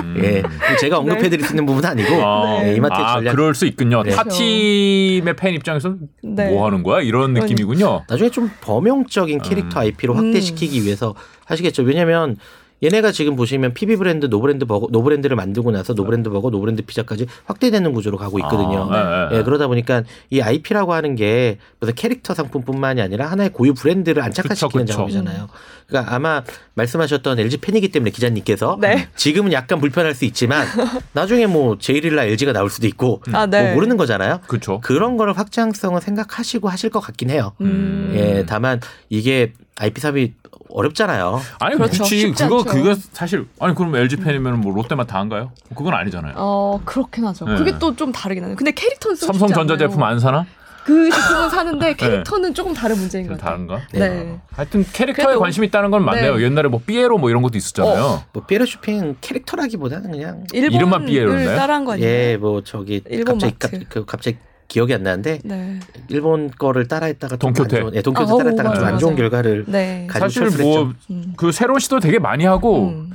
음. 예, 제가 언급해 드릴 수 있는 부분은 아니고 아, 예, 이마트의 아, 전략. 그럴 수 있군요. 네. 타 팀의 팬 입장에서는 네. 뭐 하는 거야? 이런 그러니까. 느낌이군요. 나중에 좀 범용적인 캐릭터 음. IP로 확대시키기 위해서 하시겠죠. 왜냐하면 얘네가 지금 보시면 PB 브랜드, 노브랜드 버거, 노브랜드를 만들고 나서 노브랜드 버거, 노브랜드 피자까지 확대되는 구조로 가고 있거든요. 아, 네, 네. 예, 그러다 보니까 이 IP라고 하는 게 무슨 캐릭터 상품뿐만이 아니라 하나의 고유 브랜드를 안착화시키는 그쵸, 그쵸. 작업이잖아요. 그러니까 아마 말씀하셨던 LG 팬이기 때문에 기자님께서 네. 지금은 약간 불편할 수 있지만 나중에 뭐 제이릴라 LG가 나올 수도 있고 아, 네. 뭐 모르는 거잖아요. 그렇죠. 그런 거를 확장성을 생각하시고 하실 것 같긴 해요. 음. 예, 다만 이게 IP 사업이 어렵잖아요. 아니 그렇죠. 쉽지 그거 않죠. 그거 사실 아니 그럼 LG 팬이면 뭐 롯데만 다 한가요? 그건 아니잖아요. 어 그렇긴 하죠. 네. 그게 또 좀 다르긴 하네요. 근데 캐릭터는 삼성전자. 제품 안 사나? 그 제품은 사는데 캐릭터는 조금 다른 문제인 좀것 같아요. 다른가? 네. 하여튼 캐릭터에 그래도- 관심 있다는 건 맞네요. 네. 옛날에 뭐 삐에로 뭐 이런 것도 있었잖아요. 뭐 피에로 쇼핑 캐릭터라기보다는 그냥 이름만 삐에로인가요? 따라한 거 아니에요? 예, 뭐 저기 일본 갑자기 마트. 갑, 그 갑자기 기억이 안 나는데 네. 일본 거를 따라했다가 좋은, 예, 돈키호테 아우, 따라했다가 좀 안 좋은. 결과를 네. 가지고 사실 철수했죠. 뭐 음. 그 새로운 시도 되게 많이 하고 음.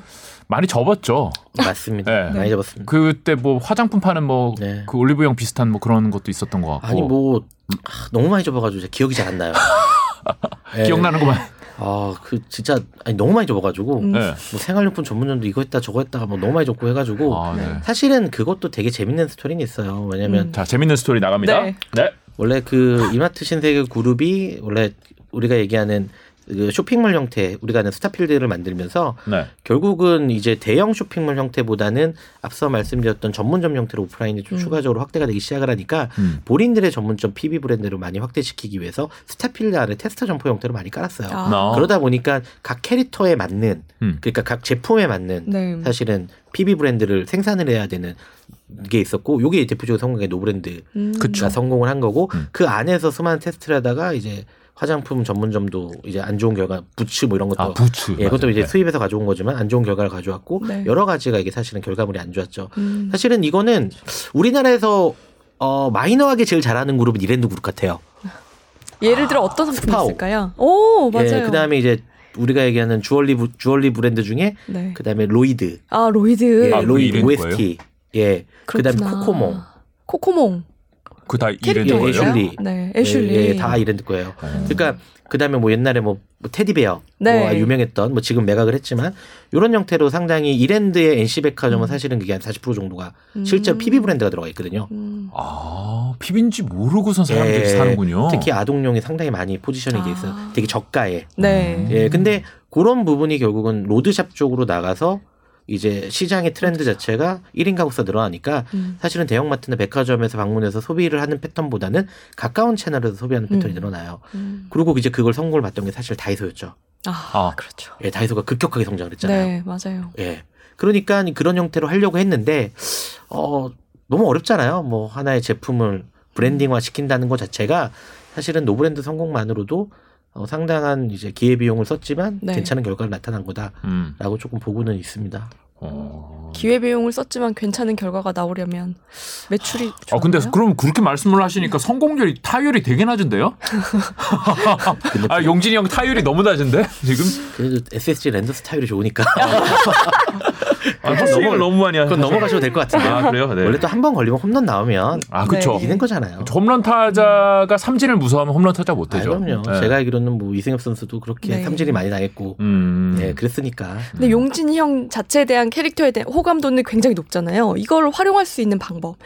많이 접었죠. 맞습니다. 네. 많이 잡았습니다. 그때 뭐 화장품 파는 뭐그 네. 올리브영 비슷한 뭐 그런 것도 있었던 것 같고 아니 뭐 아, 너무 많이 접어가지고 기억이 잘 안 나요. 예. 기억나는구만. 아 그 진짜 아니 너무 많이 접어가지고 음. 네. 뭐 생활용품 전문점도 이거 했다 저거 했다가 뭐 너무 많이 접고 해가지고 아, 네. 사실은 그것도 되게 재밌는 스토리는 있어요. 왜냐면 음. 자 재밌는 스토리 나갑니다. 네. 네. 원래 그 이마트 신세계 그룹이 원래 우리가 얘기하는 그 쇼핑몰 형태 우리가 아는 스타필드를 만들면서 네. 결국은 이제 대형 쇼핑몰 형태보다는 앞서 말씀드렸던 전문점 형태로 오프라인이 좀 음. 추가적으로 확대가 되기 시작을 하니까 음. 본인들의 전문점 PB 브랜드를 많이 확대시키기 위해서 스타필드 안에 테스터 점포 형태로 많이 깔았어요. 아. 나. 그러다 보니까 각 캐릭터에 맞는 음. 그러니까 각 제품에 맞는 네. 사실은 PB 브랜드를 생산을 해야 되는 게 있었고 요게 대표적으로 성공한 게 노브랜드가 음. 그쵸. 성공을 한 거고 음. 그 안에서 수많은 테스트를 하다가 이제 화장품 전문점도 이제 안 좋은 결과 부츠 뭐 이런 것도 아 부츠. 예, 그것도 맞아요. 이제 네. 수입해서 가져온 거지만 안 좋은 결과를 가져왔고 네. 여러 가지가 이게 사실은 결과물이 안 좋았죠. 음. 사실은 이거는 우리나라에서 어, 마이너하게 제일 잘하는 그룹은 이랜드 그룹 같아요. 예를 들어 어떤 상품이 스파오. 있을까요? 오 맞아요. 예, 그다음에 이제 우리가 얘기하는 주얼리 부- 주얼리 브랜드 중에 네. 그다음에 로이드, 아 로이드. 예, 아, 로이드 OST, 예, 그다음에 그렇구나. 코코몽, 코코몽. 그 다 이랜드 캐릭터 예, 거예요. 애슐리. 네. 애슐리. 예, 예, 다 이랜드 거예요. 어. 그러니까 그다음에 뭐 옛날에 뭐, 뭐 테디베어 네. 뭐 유명했던 뭐 지금 매각을 했지만 이런 형태로 상당히 이랜드의 NC 백화점은 사실은 그게 한 40% 정도가 실제 PB 브랜드가 들어가 있거든요. 음. 아 피빈지 모르고선 사람들이 예, 사는군요. 특히 아동용이 상당히 많이 포지셔닝이 돼 있어요. 아. 되게 저가에. 네. 예, 근데 그런 부분이 결국은 로드샵 쪽으로 나가서 이제 시장의 트렌드 자체가 1인 가구수가 늘어나니까 음. 사실은 대형마트나 백화점에서 방문해서 소비를 하는 패턴보다는 가까운 채널에서 소비하는 패턴이 음. 늘어나요. 음. 그리고 이제 그걸 성공을 봤던 게 사실 다이소였죠. 아, 아. 그렇죠. 예, 다이소가 급격하게 성장을 했잖아요. 네, 맞아요. 예. 그러니까 그런 형태로 하려고 했는데 어 너무 어렵잖아요. 뭐 하나의 제품을 branding화 시킨다는 것 자체가 사실은 노브랜드 성공만으로도 어, 상당한 이제 기회 비용을 썼지만 네. 괜찮은 결과가 나타난 거다라고 음. 조금 보고는 있습니다. 어. 기회 비용을 썼지만 괜찮은 결과가 나오려면 매출이 아 근데 좋아요? 그럼 그렇게 말씀을 하시니까 성공률이 타율이 되게 낮은데요? 아 용진이 형 타율이 너무 낮은데 지금? 그래도 SSG 랜더 스타일이 좋으니까 아, 헛스윙을 너무 많이 그건 하셔서. 넘어가셔도 될 것 같은데. 아 그래요? 네. 원래 또 한 번 걸리면 홈런 나오면 아 그렇죠. 네. 이기는 거잖아요. 홈런 타자가 삼진을 무서워하면 홈런 타자 못 아, 되죠. 그럼요. 네. 제가 알기로는 뭐 이승엽 선수도 그렇게 네. 삼진이 많이 당했고 음. 네, 그랬으니까. 근데 용진이 형 자체에 대한 캐릭터에 대한 호감도는 굉장히 높잖아요. 이걸 활용할 수 있는 방법.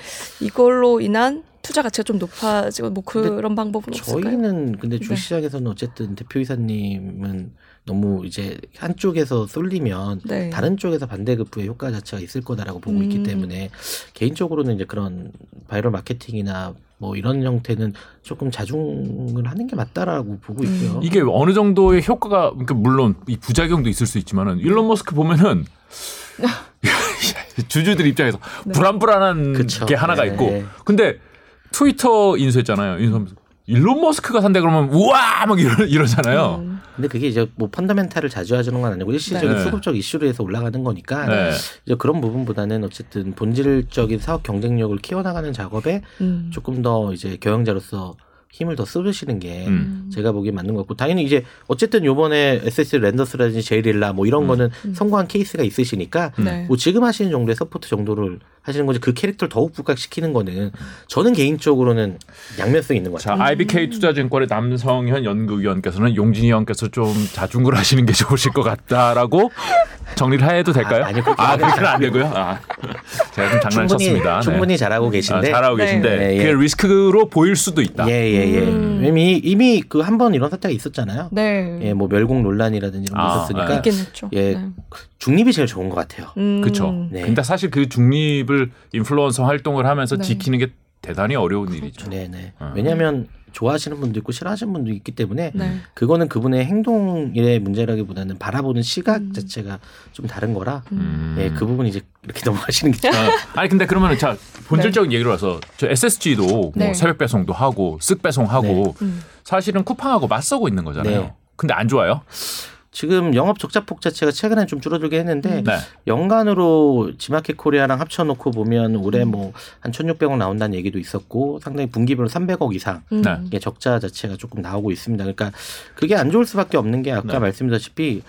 이걸로 인한 투자 가치가 좀 높아지고 뭐 그런 방법은 없을까요? 저희는 근데 네. 주시장에서는 어쨌든 대표이사님은 너무 이제 한쪽에서 쏠리면 네. 다른 쪽에서 반대급부의 효과 자체가 있을 거다라고 보고 있기 음. 때문에 개인적으로는 이제 그런 바이럴 마케팅이나 뭐 이런 형태는 조금 자중을 하는 게 맞다라고 보고 음. 있고요. 이게 어느 정도의 효과가 그러니까 물론 이 부작용도 있을 수 있지만은 일론 머스크 보면은 주주들 입장에서 네. 불안불안한 그쵸. 게 하나가 네. 있고 근데 트위터 인수했잖아요. 인수하면서 일론 머스크가 산다 그러면 우와 막 이러, 이러잖아요. 음. 근데 그게 이제 뭐 펀더멘탈을 자주하지는 건 아니고 일시적인 네. 수급적 이슈로 해서 올라가는 거니까 네. 이제 그런 부분보다는 어쨌든 본질적인 사업 경쟁력을 키워나가는 작업에 음. 조금 더 이제 경영자로서 힘을 더 쓰시는 게 음. 제가 보기엔 맞는 것 같고 당연히 이제 어쨌든 요번에 SSG 랜더스라든지 제이릴라 뭐 이런 음. 거는 음. 성공한 케이스가 있으시니까 네. 뭐 지금 하시는 정도의 support 정도를 하시는 거지 그 캐릭터를 더욱 부각시키는 거는 저는 개인적으로는 양면성이 있는 것 자, 같아요. IBK 투자증권의 남성현 연구위원께서는 용진이 형께서 좀 자중을 하시는 게 좋으실 것 같다라고 정리를 해도 될까요? 아, 아니요, 그렇게 아, 안 되고요. 아, 제가 좀 장난쳤습니다. 충분히 네. 충분히 잘하고 계신데 아, 잘하고 계신데 네, 예. 그게 리스크로 보일 수도 있다. 예예 예. 음. 이미 이미 그 한 번 이런 사태가 있었잖아요. 네. 예, 뭐 멸공 논란이라든지 이런 게 아, 있었으니까 네. 있긴 했죠. 예. 네. 중립이 제일 좋은 것 같아요. 음. 그렇죠. 네. 근데 사실 그 중립을 인플루언서 활동을 하면서 네. 지키는 게 대단히 어려운 일이죠. 네네. 어. 왜냐하면 좋아하시는 분도 있고 싫어하시는 분도 있기 때문에 네. 그거는 그분의 행동의 문제라기보다는 바라보는 시각 음. 자체가 좀 다른 거라 음. 예, 그 부분 이제 이렇게 넘어가시는 게 어, 아니 근데 그러면은 자 본질적인 얘기로 와서 저 SSG도 네. 뭐 새벽 배송도 하고 쓱 배송하고 음. 사실은 쿠팡하고 맞서고 있는 거잖아요. 네. 근데 안 좋아요. 지금 영업 적자 폭 자체가 최근에 좀 줄어들긴 했는데 네. 연간으로 지마켓 코리아랑 합쳐놓고 보면 올해 음. 뭐한 1,600억 나온다는 얘기도 있었고 상당히 분기별로 300억 이상 음. 네. 적자 자체가 조금 나오고 있습니다. 그러니까 그게 안 좋을 수밖에 없는 게 아까 네. 말씀드렸다시피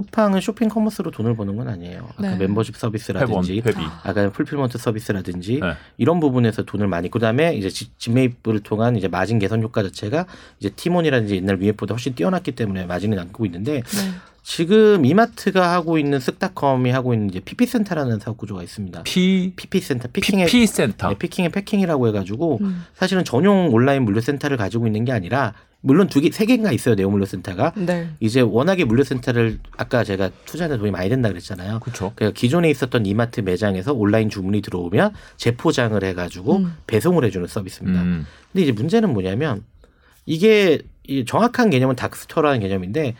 쿠팡은 쇼핑 commerce로 돈을 버는 건 아니에요. 아까 네. 멤버십 회원 서비스라든지 회비. 아까 fulfillment 서비스라든지 네. 이런 부분에서 돈을 많이 그다음에 이제 지- GMV를 통한 이제 마진 개선 효과 자체가 이제 티몬이라든지 옛날 위메프보다 훨씬 뛰어났기 때문에 마진이 남고 있는데 네. 지금 이마트가 하고 있는 쓱닷컴이 하고 있는 이제 PP센터라는 사업 구조가 있습니다. P 피피센터 피킹의 PP 센터. 네, picking 앤 packing이라고 해가지고 음. 사실은 전용 온라인 물류 센터를 가지고 있는 게 아니라 물론 두 개, 세 개인가 있어요 네오 물류센터가 네. 이제 워낙에 물류센터를 아까 제가 투자하는 돈이 많이 된다 그랬잖아요. 그렇죠. 그러니까 기존에 있었던 이마트 매장에서 온라인 주문이 들어오면 재포장을 해가지고 음. 배송을 해주는 서비스입니다. 음. 근데 이제 문제는 뭐냐면 이게 이 정확한 개념은 닥스토어라는 개념인데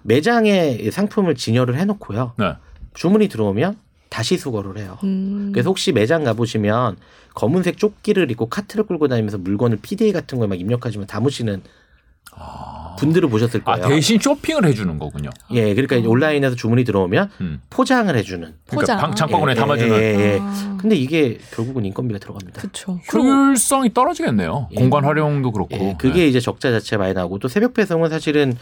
매장에 상품을 진열을 해놓고요. 네. 주문이 들어오면 다시 수거를 해요. 음. 그래서 혹시 매장 가보시면 검은색 조끼를 입고 카트를 끌고 다니면서 물건을 PDA 같은 걸 막 입력하시면 담으시는 분들을 보셨을 아 거예요. 대신 쇼핑을 해주는 거군요. 예, 그러니까 이제 온라인에서 주문이 들어오면 음. 포장을 해주는. 그러니까 포장. 방, 장바구니에 예, 담아주는 예, 예, 예. 아. 근데 이게 결국은 인건비가 들어갑니다. 그렇죠. 효율성이 떨어지겠네요. 예. 공간 활용도 그렇고. 예, 그게 이제 적자 자체가 많이 나오고 또 새벽 배송은 사실은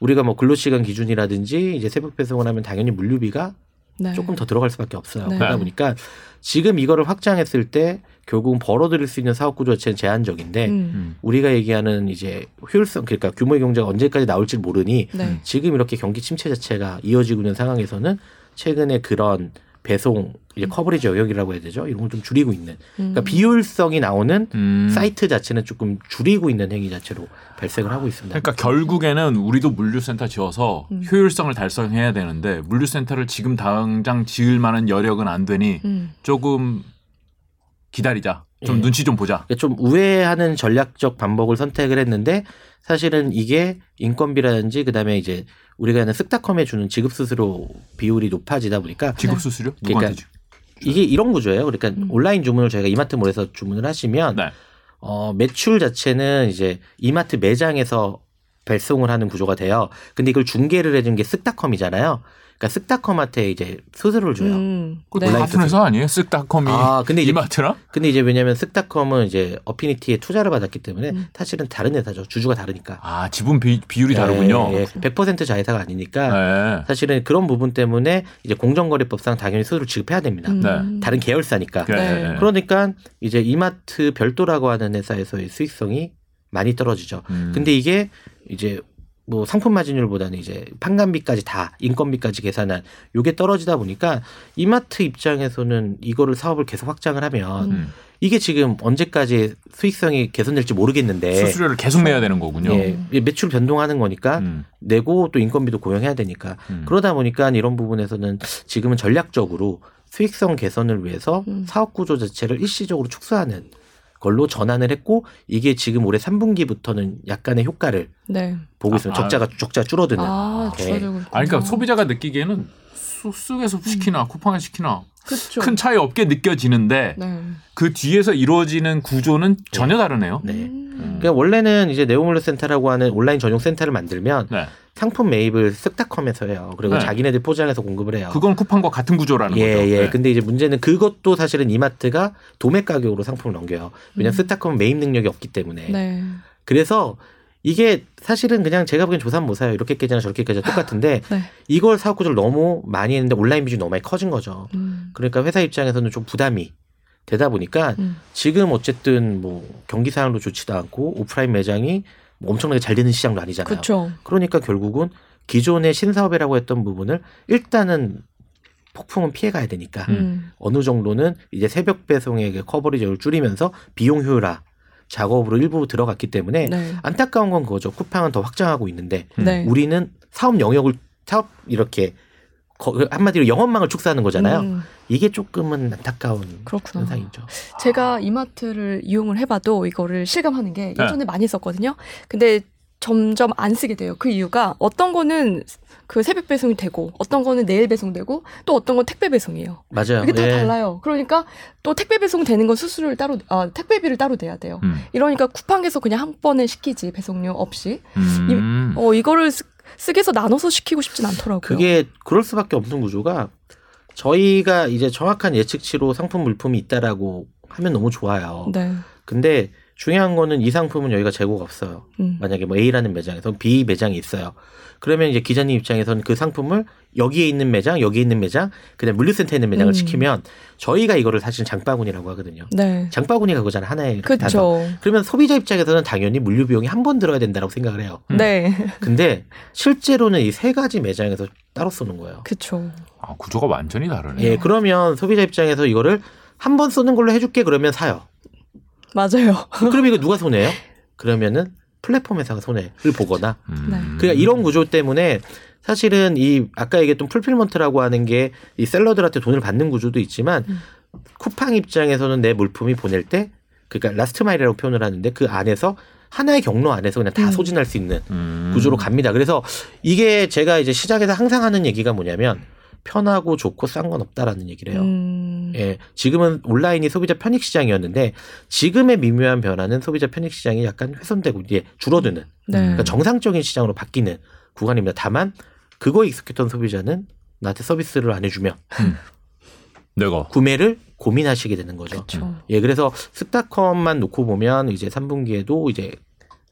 우리가 뭐 근로 시간 기준이라든지 이제 새벽 배송을 하면 당연히 물류비가 네. 조금 더 들어갈 수밖에 없어요. 네. 그러다 보니까 지금 이거를 확장했을 때 결국은 벌어들일 수 있는 사업 구조 자체는 제한적인데 음. 음. 우리가 얘기하는 이제 효율성 그러니까 규모의 경제가 언제까지 나올지 모르니 네. 지금 이렇게 경기 침체 자체가 이어지고 있는 상황에서는 최근에 그런 배송 이제 커버리지 영역이라고 해야 되죠. 이런 걸 좀 줄이고 있는. 그러니까 음. 비효율성이 나오는 음. 사이트 자체는 조금 줄이고 있는 행위 자체로 발생을 하고 있습니다. 그러니까 결국에는 우리도 물류센터 지어서 음. 효율성을 달성해야 되는데 물류센터를 지금 당장 지을 만한 여력은 안 되니 음. 조금 기다리자. 좀 예. 눈치 좀 보자. 그러니까 좀 우회하는 전략적 방법을 선택을 했는데 사실은 이게 인건비라든지 그다음에 이제 우리가 하는 쓱닷컴에 주는 지급 수수료 비율이 높아지다 보니까 지급 네. 수수료 누구한테 그러니까 주? 이게 이런 구조예요. 그러니까 음. 온라인 주문을 저희가 이마트몰에서 주문을 하시면 네. 어, 매출 자체는 이제 이마트 매장에서 발송을 하는 구조가 돼요. 근데 이걸 중개를 해준 게 쓱닷컴이잖아요. 그러니까 쓱닷컴한테 이제 수수료를 줘요. 음. 그 네. 온라인 같은 회사 아니에요? 쓱닷컴이 아, 근데 이제 이마트랑? 근데 이제 왜냐면 쓱닷컴은 이제 어피니티에 투자를 받았기 때문에 음. 사실은 다른 회사죠. 주주가 다르니까. 아 지분 비, 비율이 다르군요. 예, 예. 100% 자회사가 아니니까 네. 사실은 그런 부분 때문에 이제 공정거래법상 당연히 수수료를 지급해야 됩니다. 음. 네. 다른 계열사니까. 네. 그러니까 이제 이마트 별도라고 하는 회사에서의 수익성이 많이 떨어지죠. 음. 근데 이게 이제 뭐 상품 마진율보다는 이제 판관비까지 다 인건비까지 계산한 요게 떨어지다 보니까 이마트 입장에서는 이거를 사업을 계속 확장을 하면 음. 이게 지금 언제까지 수익성이 개선될지 모르겠는데 수수료를 계속 내야 되는 거군요. 예, 매출 변동하는 거니까 음. 내고 또 인건비도 고용해야 되니까 음. 그러다 보니까 이런 부분에서는 지금은 전략적으로 수익성 개선을 위해서 음. 사업 구조 자체를 일시적으로 축소하는 걸로 전환을 했고 이게 지금 올해 3분기부터는 약간의 효과를 네. 보고 아, 있습니다. 아. 적자가 적자 줄어드는. 아, 네. 줄어들고. 아니 그러니까 소비자가 느끼기에는 수, 쓱에서 시키나 쿠팡에 시키나 그렇죠. 큰 차이 없게 느껴지는데 네. 그 뒤에서 이루어지는 구조는 전혀 다르네요. 네. 음. 그러니까 원래는 이제 네오물류 센터라고 하는 온라인 전용 센터를 만들면 네. 상품 매입을 쓱닷컴에서 해요. 그리고 네. 자기네들 포장해서 공급을 해요. 그건 쿠팡과 같은 구조라는 예, 거죠. 예. 네. 근데 이제 문제는 그것도 사실은 이마트가 도매 가격으로 상품을 넘겨요. 왜냐면 음. 쓱닷컴은 매입 능력이 없기 때문에. 네. 그래서 이게 사실은 그냥 제가 보기엔 조삼 못 사요. 이렇게 깨지나 저렇게 깨지나 똑같은데 네. 이걸 사업 구조를 너무 많이 했는데 온라인 비중이 너무 많이 커진 거죠. 음. 그러니까 회사 입장에서는 좀 부담이 되다 보니까 음. 지금 어쨌든 뭐 경기 상황도 좋지도 않고 오프라인 매장이 뭐 엄청나게 잘 되는 시장도 아니잖아요. 그렇죠. 그러니까 결국은 기존의 신사업이라고 했던 부분을 일단은 폭풍은 피해가야 되니까 음. 어느 정도는 이제 새벽 배송의 그 커버리지를 줄이면서 비용 효율화 작업으로 일부 들어갔기 때문에 네. 안타까운 건 그거죠. 쿠팡은 더 확장하고 있는데 음. 네. 우리는 사업 영역을 사업 이렇게 거- 한마디로 영업망을 축소하는 거잖아요. 음, 이게 조금은 안타까운 그렇구나. 현상이죠. 제가 이마트를 이용을 해봐도 이거를 실감하는 게 네. 예전에 많이 썼거든요. 근데 점점 안 쓰게 돼요. 그 이유가 어떤 거는 그 새벽 배송이 되고 어떤 거는 내일 배송되고 또 어떤 건 택배 배송이에요. 맞아요. 이게 다 예. 달라요. 그러니까 또 택배 배송 되는 건 수수료를 따로 아, 택배비를 따로 내야 돼요. 음. 이러니까 쿠팡에서 그냥 한 번에 시키지 배송료 없이 음. 어 이거를 스- 쓰게서 나눠서 시키고 싶진 않더라고요. 그게 그럴 수밖에 없는 구조가 저희가 이제 정확한 예측치로 상품 물품이 있다라고 하면 너무 좋아요. 네. 근데 중요한 거는 이 상품은 여기가 재고가 없어요. 음. 만약에 뭐 A라는 매장에서 B 매장이 있어요. 그러면 이제 기자님 입장에서는 그 상품을 여기에 있는 매장, 여기에 있는 매장, 그다음 물류센터에 있는 매장을 음. 시키면 저희가 이거를 사실 장바구니라고 하거든요. 네. 장바구니가 그거잖아요. 하나의. 그렇죠. 그러면 소비자 입장에서는 당연히 물류 비용이 한 번 들어야 된다고 생각을 해요. 음. 네. 근데 실제로는 이 세 가지 매장에서 따로 쏘는 거예요. 그렇죠. 아, 구조가 완전히 다르네요. 예, 그러면 소비자 입장에서 이거를 한번 쏘는 걸로 해줄게 그러면 사요. 맞아요. 그럼 이거 누가 손해요? 그러면은 플랫폼 회사가 손해를 보거나 음. 네. 그러니까 이런 구조 때문에 사실은 이 아까 얘기했던 fulfillment라고 하는 게 이 셀러들한테 돈을 받는 구조도 있지만 음. 쿠팡 입장에서는 내 물품이 보낼 때 그러니까 last mile이라고 표현을 하는데 그 안에서 하나의 경로 안에서 그냥 다 음. 소진할 수 있는 음. 구조로 갑니다. 그래서 이게 제가 이제 시작에서 항상 하는 얘기가 뭐냐면 편하고 좋고 싼 건 없다라는 얘기를 해요. 음. 예, 지금은 온라인이 소비자 편익 시장이었는데 지금의 미묘한 변화는 소비자 편익 시장이 약간 훼손되고 이제 줄어드는 네. 그러니까 정상적인 시장으로 바뀌는 구간입니다. 다만 그거에 익숙했던 소비자는 나한테 서비스를 안 해주면 내가 구매를 고민하시게 되는 거죠. 그렇죠. 예, 그래서 스타컴만 놓고 보면 이제 3분기에도 이제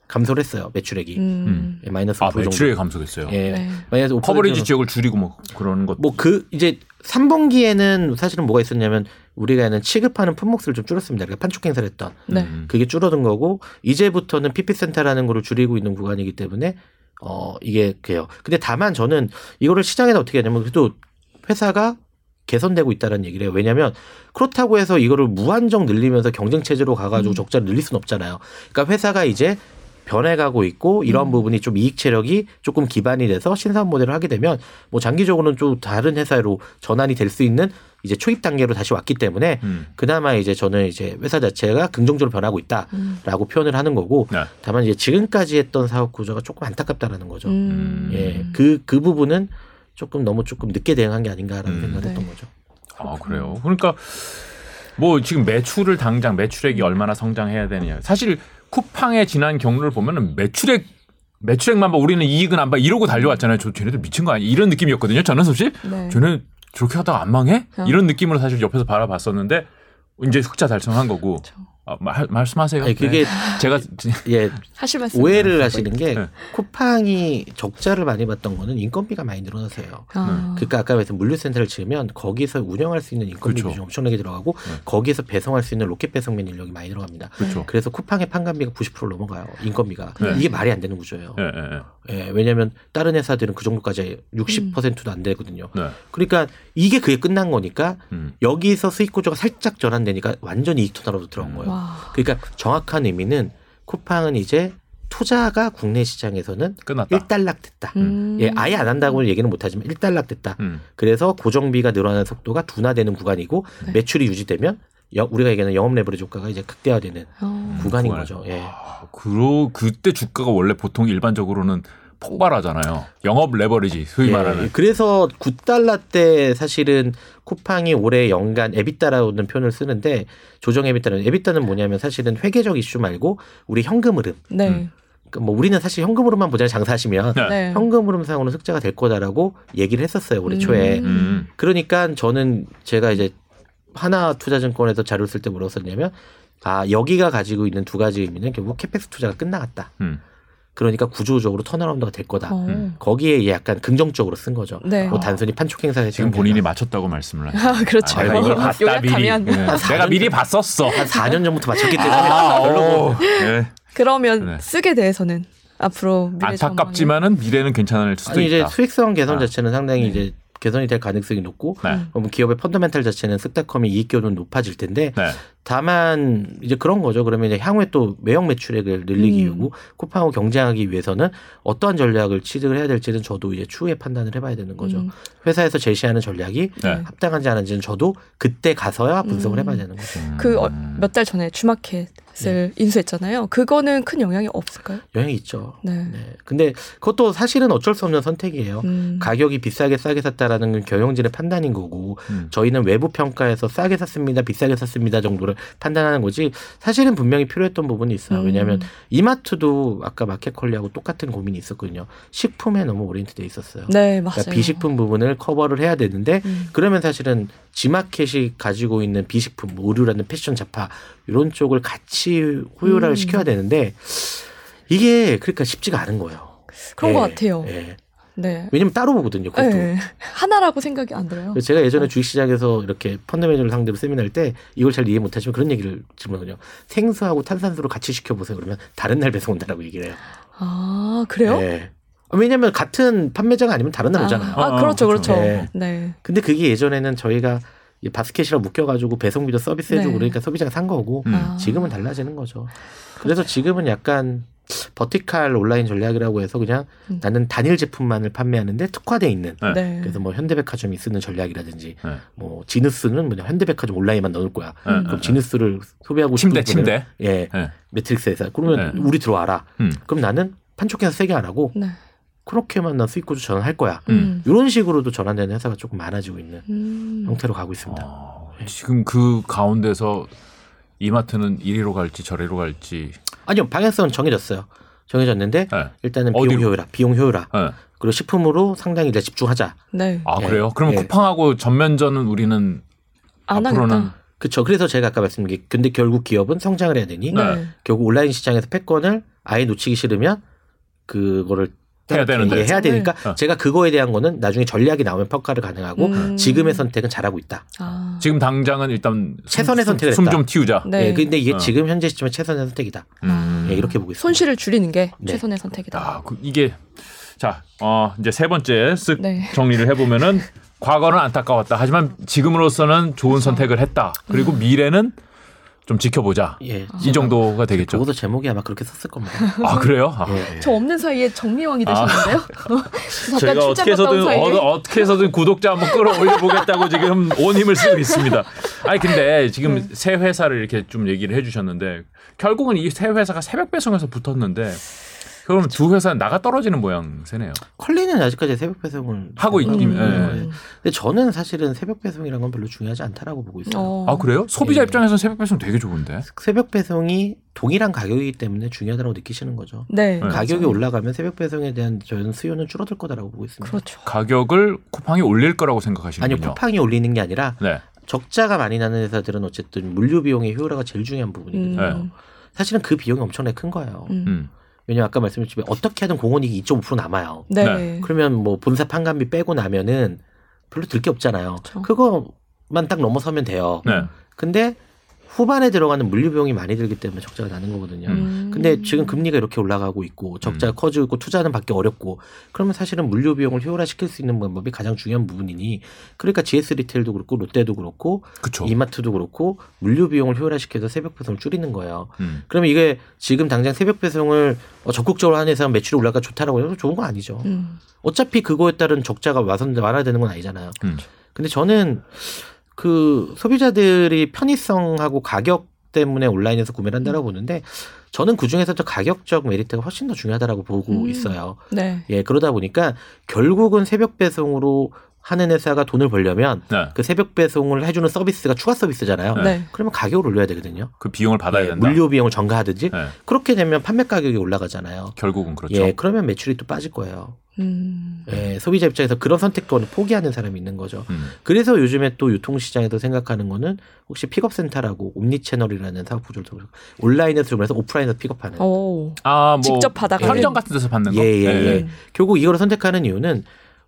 감소를 했어요 매출액이 음. 예, 마이너스 아5% 정도. 매출액이 감소했어요. 예, 네. 마이너스 5% 커버리지 정도. 지역을 줄이고 뭐 그런 것. 뭐 그 이제 3분기에는 사실은 뭐가 있었냐면 우리가 는 취급하는 품목수를 좀 줄였습니다. 그러니까 판촉 행사를 했던 네. 음. 그게 줄어든 거고 이제부터는 PP센터라는 거를 줄이고 있는 구간이기 때문에 어 이게 그래요. 근데 다만 저는 이거를 시장에다 어떻게 하냐면 그래도 회사가 개선되고 있다는 얘기를 해요. 왜냐하면 그렇다고 해서 이거를 무한정 늘리면서 경쟁 체제로 가가지고 음. 적자를 늘릴 수는 없잖아요. 그러니까 회사가 이제 변해가고 있고 이런 음. 부분이 좀 이익 체력이 조금 기반이 돼서 신사업 모델을 하게 되면 뭐 장기적으로는 좀 다른 회사로 전환이 될 수 있는 이제 초입 단계로 다시 왔기 때문에 음. 그나마 이제 저는 이제 회사 자체가 긍정적으로 변하고 있다. 음. 라고 표현을 하는 거고 네. 다만 이제 지금까지 했던 사업 구조가 조금 안타깝다라는 거죠. 음. 예, 그 그 부분은 조금 너무 조금 늦게 대응한 게 아닌가라는 음. 생각을 네. 했던 거죠. 아 그래요. 그러니까 뭐 지금 매출을 당장 매출액이 얼마나 성장해야 되느냐. 사실 쿠팡의 지난 경로를 보면은 매출액 매출액만 봐 우리는 이익은 안 봐 이러고 달려왔잖아요. 저 쟤네들 미친 거 아니야? 이런 느낌이었거든요. 저는 사실 네. 쟤네 저렇게 하다가 안 망해? 어. 이런 느낌으로 사실 옆에서 바라봤었는데 이제 흑자 달성한 거고. 그렇죠. 아, 말, 말씀하세요. 아니 그게 네. 제가 예 하실 말씀. 오해를 하시는 게 네. 쿠팡이 적자를 많이 봤던 거는 인건비가 많이 늘어나서요. 아. 그러니까 아까 말씀 물류센터를 지으면 거기서 운영할 수 있는 인건비 그렇죠. 비중 엄청나게 들어가고 네. 거기에서 배송할 수 있는 로켓 배송면 인력이 많이 들어갑니다. 그렇죠. 그래서 쿠팡의 판관비가 90% 넘어가요. 인건비가 네. 이게 말이 안 되는 구조예요. 예, 왜냐하면 다른 회사들은 그 정도까지 60%도 안 되거든요. 네. 그러니까 이게 그게 끝난 거니까 음. 여기서 수익 구조가 살짝 전환되니까 완전히 이익 투자로 들어간 거예요. 와. 그러니까 정확한 의미는 쿠팡은 이제 투자가 국내 시장에서는 끝났다. 일단락됐다. 음. 예, 아예 안 한다고 얘기는 못하지만 일단락됐다. 음. 그래서 고정비가 늘어나는 속도가 둔화되는 구간이고 네. 매출이 유지되면 여- 우리가 얘기하는 영업 레버리지 효과가 이제 극대화되는 어. 구간인 구간. 거죠. 예. 아, 그러 그때 주가가 원래 보통 일반적으로는 폭발하잖아요. 영업 레버리지 소위 예, 말하는. 그래서 9달러 때 사실은 쿠팡이 올해 연간 에비타라는 표현을 쓰는데 조정 에비타는 에비타는 뭐냐면 사실은 회계적 이슈 말고 우리 현금 흐름. 네. 음. 그러니까 뭐 우리는 사실 현금 흐름만 보잖아요. 장사하시면 네. 네. 현금 흐름상으로는 흑자가 될 거다라고 얘기를 했었어요. 올해 음. 초에. 음. 그러니까 저는 제가 이제 하나 투자증권에서 자료를 쓸때 썼냐면 아 여기가 가지고 있는 두 가지 의미는 결국 CAPEX 투자가 끝나갔다. 음. 그러니까 구조적으로 turnaround가 될 거다. 어. 음. 거기에 약간 긍정적으로 쓴 거죠. 네. 뭐 단순히 판촉 행사에 지금 본인이 맞췄다고 말씀을 하시죠. 아, 그렇죠. 아, 내가 이걸 봤다 미리. 요약하면 네. 내가 미리 봤었어. 한 4년 전부터 맞췄기 때문에 아, 별로 뭐 오. 네. 그러면 네. 쓱에 대해서는 앞으로 미래 안타깝지만은 미래는 괜찮을 수도 아니 이제 있다. 수익성 개선 아. 자체는 상당히 네. 이제 개선이 될 가능성이 높고 네. 음. 그럼 기업의 펀더멘탈 자체는 쓱닷컴이 이익 기여는 높아질 텐데 네. 다만 이제 그런 거죠. 그러면 이제 향후에 또 매형 매출액을 늘리기 음. 위하고 쿠팡하고 경쟁하기 위해서는 어떠한 전략을 취득을 해야 될지는 저도 이제 추후에 판단을 해봐야 되는 거죠. 음. 회사에서 제시하는 전략이 네. 합당한지 안 한지는 저도 그때 가서야 분석을 음. 해봐야 되는 거죠. 그 몇 달 전에 주마켓 을 인수했잖아요. 그거는 큰 영향이 없을까요? 영향이 있죠. 네. 네. 근데 그것도 사실은 어쩔 수 없는 선택이에요. 음. 가격이 비싸게 싸게 샀다라는 건 경영진의 판단인 거고 음. 저희는 외부 평가에서 싸게 샀습니다, 비싸게 샀습니다 정도를 판단하는 거지 사실은 분명히 필요했던 부분이 있어요. 음. 왜냐하면 이마트도 아까 마켓컬리하고 똑같은 고민이 있었거든요. 식품에 너무 오리엔트돼 있었어요. 네, 맞아요. 그러니까 비식품 부분을 커버를 해야 되는데 음. 그러면 사실은 지마켓이 가지고 있는 비식품, 뭐 의류라는 패션 잡화 이런 쪽을 같이 호요를 음. 시켜야 되는데 이게 그러니까 쉽지가 않은 거예요. 그런 예, 것 같아요. 예. 네. 왜냐면 따로 보거든요. 그것도. 네. 하나라고 생각이 안 들어요. 제가 예전에 주식시장에서 이렇게 펀드 매니저를 상대로 세미나 할 때 이걸 잘 이해 못하시면 그런 얘기를 질문하거든요. 생수하고 탄산수를 같이 시켜보세요. 그러면 다른 날 배송 온다라고 얘기를 해요. 아, 그래요? 예. 왜냐면 같은 판매자가 아니면 다른 날 오잖아요. 아, 어, 그렇죠, 그렇죠. 그렇죠. 네. 근데 그게 예전에는 저희가 이 바스켓이랑 묶여가지고 배송비도 서비스해주고 네. 그러니까 소비자가 산 거고 음. 아. 지금은 달라지는 거죠. 그래서 지금은 약간 버티칼 온라인 전략이라고 해서 그냥 음. 나는 단일 제품만을 판매하는데 특화돼 있는 네. 네. 그래서 뭐 현대백화점이 쓰는 전략이라든지 네. 뭐 지누스는 뭐냐 현대백화점 온라인만 넣을 거야. 네, 그럼 네, 지누스를 소비하고 침대, 싶은 분은 침대. 예 네. 매트릭스에서 그러면 네. 우리 들어와라. 음. 그럼 나는 판촉해서 세게 안 하고 네. 그렇게만 난 수익 구조 전환할 거야. 음. 이런 식으로도 전환되는 회사가 조금 많아지고 있는 음. 형태로 가고 있습니다. 어, 지금 그 가운데서 이마트는 이리로 갈지 저리로 갈지. 아니요 방향성은 정해졌어요. 정해졌는데 네. 일단은 비용 어디로? 효율화, 비용 효율화 네. 그리고 식품으로 상당히 이제 집중하자. 네. 아 예. 그래요? 그러면 예. 쿠팡하고 전면전은 우리는 안 앞으로는 하겠다. 그렇죠. 그래서 제가 아까 말씀드린 게 근데 결국 기업은 성장을 해야 되니 네. 결국 온라인 시장에서 패권을 아예 놓치기 싫으면 그거를 해야 되는데. 예, 해야 되니까 네. 제가 그거에 대한 거는 나중에 전략이 나오면 평가를 가능하고 음. 지금의 선택은 잘하고 있다. 아. 지금 당장은 일단 최선의 선택을 숨. 좀 틔우자. 네. 예, 근데 이게 어. 지금 현재 시점에 최선의 선택이다. 음. 예, 이렇게 보고 있습니다. 손실을 줄이는 게 네. 최선의 선택이다. 아, 그 이게 자, 어, 이제 세 번째 쓱 네. 정리를 해보면은 과거는 안타까웠다. 하지만 지금으로서는 좋은 선택을 했다. 그리고 음. 미래는 좀 지켜보자. 예, 이 정도가 되겠죠. 적어도 제목이 아마 그렇게 썼을 겁니다. 아 그래요? 아, 예. 저 없는 사이에 정미왕이 되셨는데요? 아. 저희가 어떻게 해서든. 어, 어떻게 해서든 구독자 한번 끌어올려 보겠다고 지금 온 힘을 쓰고 있습니다. 아니 근데 지금 네. 새 회사를 이렇게 좀 얘기를 해주셨는데 결국은 이 새 회사가 새벽 배송에서 붙었는데 그러면 두 회사는 나가 떨어지는 모양새네요. 컬리는 아직까지 새벽 배송을 하고 하고 있긴, 예. 거예요. 근데 저는 사실은 새벽 배송이란 건 별로 중요하지 않다라고 보고 있어요. 어. 아 그래요? 소비자 예. 입장에서는 새벽 배송 되게 좋은데. 새벽 배송이 동일한 가격이기 때문에 중요하다고 느끼시는 거죠. 네. 네. 가격이 올라가면 새벽 배송에 대한 저는 수요는 줄어들 거다라고 보고 있습니다. 그렇죠. 가격을 쿠팡이 올릴 거라고 생각하시는군요. 아니요, 쿠팡이 올리는 게 아니라 네. 적자가 많이 나는 회사들은 어쨌든 물류 비용의 효율화가 제일 중요한 부분이거든요. 음. 사실은 그 비용이 엄청나게 큰 거예요. 음. 음. 왜냐면 아까 말씀드렸지 만 어떻게 하든 공원이익이 2.5% 남아요. 네. 네. 그러면 뭐 본사 판관비 빼고 나면은 별로 들 게 없잖아요. 그렇죠. 그거만 딱 넘어서면 돼요. 네. 근데 후반에 들어가는 물류 비용이 많이 들기 때문에 적자가 나는 거거든요. 음. 근데 지금 금리가 이렇게 올라가고 있고 적자가 음. 커지고 있고 투자는 받기 어렵고 그러면 사실은 물류 비용을 효율화시킬 수 있는 방법이 가장 중요한 부분이니 그러니까 GS 리테일도 그렇고 롯데도 그렇고 그쵸. 이마트도 그렇고 물류 비용을 효율화시켜서 새벽 배송을 줄이는 거예요. 음. 그러면 이게 지금 당장 새벽 배송을 어, 적극적으로 하는 회사가 매출이 올라가 좋다라고 해서 좋은 거 아니죠. 음. 어차피 그거에 따른 적자가 와서 완화되는 건 아니잖아요. 음. 근데 저는 그 소비자들이 편의성하고 가격 때문에 온라인에서 구매를 한다라고 보는데 저는 그 중에서도 가격적 메리트가 훨씬 더 중요하다라고 보고 음. 있어요. 네. 예, 그러다 보니까 결국은 새벽 배송으로 하는 회사가 돈을 벌려면 네. 그 새벽 배송을 해주는 서비스가 추가 서비스잖아요. 네. 네. 그러면 가격을 올려야 되거든요. 그 비용을 받아야 예, 된다. 물류 비용을 전가하든지 네. 그렇게 되면 판매 가격이 올라가잖아요. 결국은 그렇죠. 예, 그러면 매출이 또 빠질 거예요. 음. 예, 소비자 입장에서 그런 선택권을 포기하는 사람이 있는 거죠. 음. 그래서 요즘에 또 유통시장에서 생각하는 거는 혹시 픽업센터라고 omni-channel이라는 사업 구조를 통해서 온라인에서 주문해서 오프라인에서 픽업하는. 오. 아, 뭐 직접 받아가는. 편의점 같은 데서 받는 거. 예, 예, 네. 예. 음. 결국 이걸 선택하는 이유는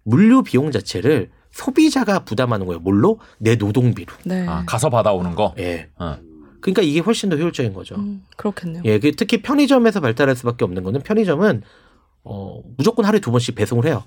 물류 비용 자체를 소비자가 부담하는 거예요. 뭘로? 내 노동비로. 네. 아, 가서 받아오는 거. 예. 어. 그러니까 이게 훨씬 더 효율적인 거죠. 음, 그렇겠네요. 예, 그 특히 편의점에서 발달할 수밖에 없는 거는 편의점은 어, 무조건 하루에 두 번씩 배송을 해요.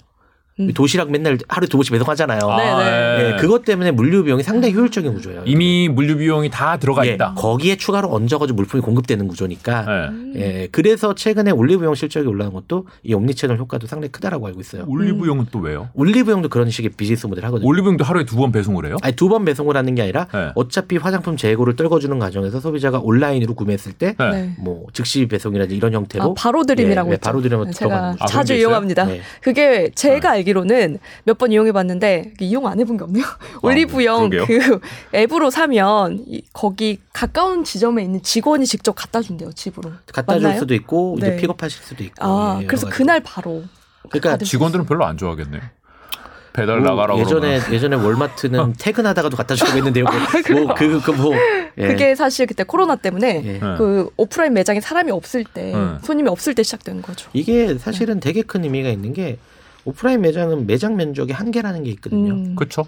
음. 도시락 맨날 하루에 두 번씩 배송하잖아요. 아, 네, 네. 예, 그것 때문에 물류 비용이 상당히 효율적인 구조예요. 이미 물류 비용이 다 들어가 예, 있다. 거기에 추가로 얹어가지고 물품이 공급되는 구조니까. 예. 음. 예, 그래서 최근에 올리브영 실적이 올라온 것도 이 omni-channel 효과도 상당히 크다라고 알고 있어요. 올리브영은 또 왜요? 올리브영도 그런 식의 비즈니스 모델 하거든요. 올리브영도 하루에 두 번 배송을 해요? 아니 두 번 배송을 하는 게 아니라 네. 어차피 화장품 재고를 떨궈주는 과정에서 소비자가 온라인으로 구매했을 때 네. 네. 뭐 즉시 배송이라든지 이런 형태로 아, 바로 드림이라고 예, 네, 있죠. 바로 드림으로 들어가는 거죠. 아, 자주? 이용합니다. 네. 그게 제가 알기 로는 몇 번 이용해 봤는데 이용 안 해본 게 없네요. 올리브영 그러게요. 그 앱으로 사면 이- 거기 가까운 지점에 있는 직원이 직접 갖다 준대요 집으로. 갖다 줄 맞나요? 수도 있고 이제 네. 픽업하실 수도 있고 아 예, 그래서 가지. 그날 바로. 그러니까 직원들은 별로 안 좋아하겠네요. 배달 뭐 나가라고 예전에 그러면. 예전에 월마트는 퇴근하다가도 갖다 주고 했는데요. 뭐그그뭐 예. 그게 사실 그때 코로나 때문에 예. 네. 그 오프라인 매장에 사람이 없을 때 네. 손님이 없을 때 시작된 거죠. 이게 사실은 되게 큰 의미가 있는 게 오프라인 매장은 매장 면적의 한계라는 게 있거든요. 음. 그렇죠.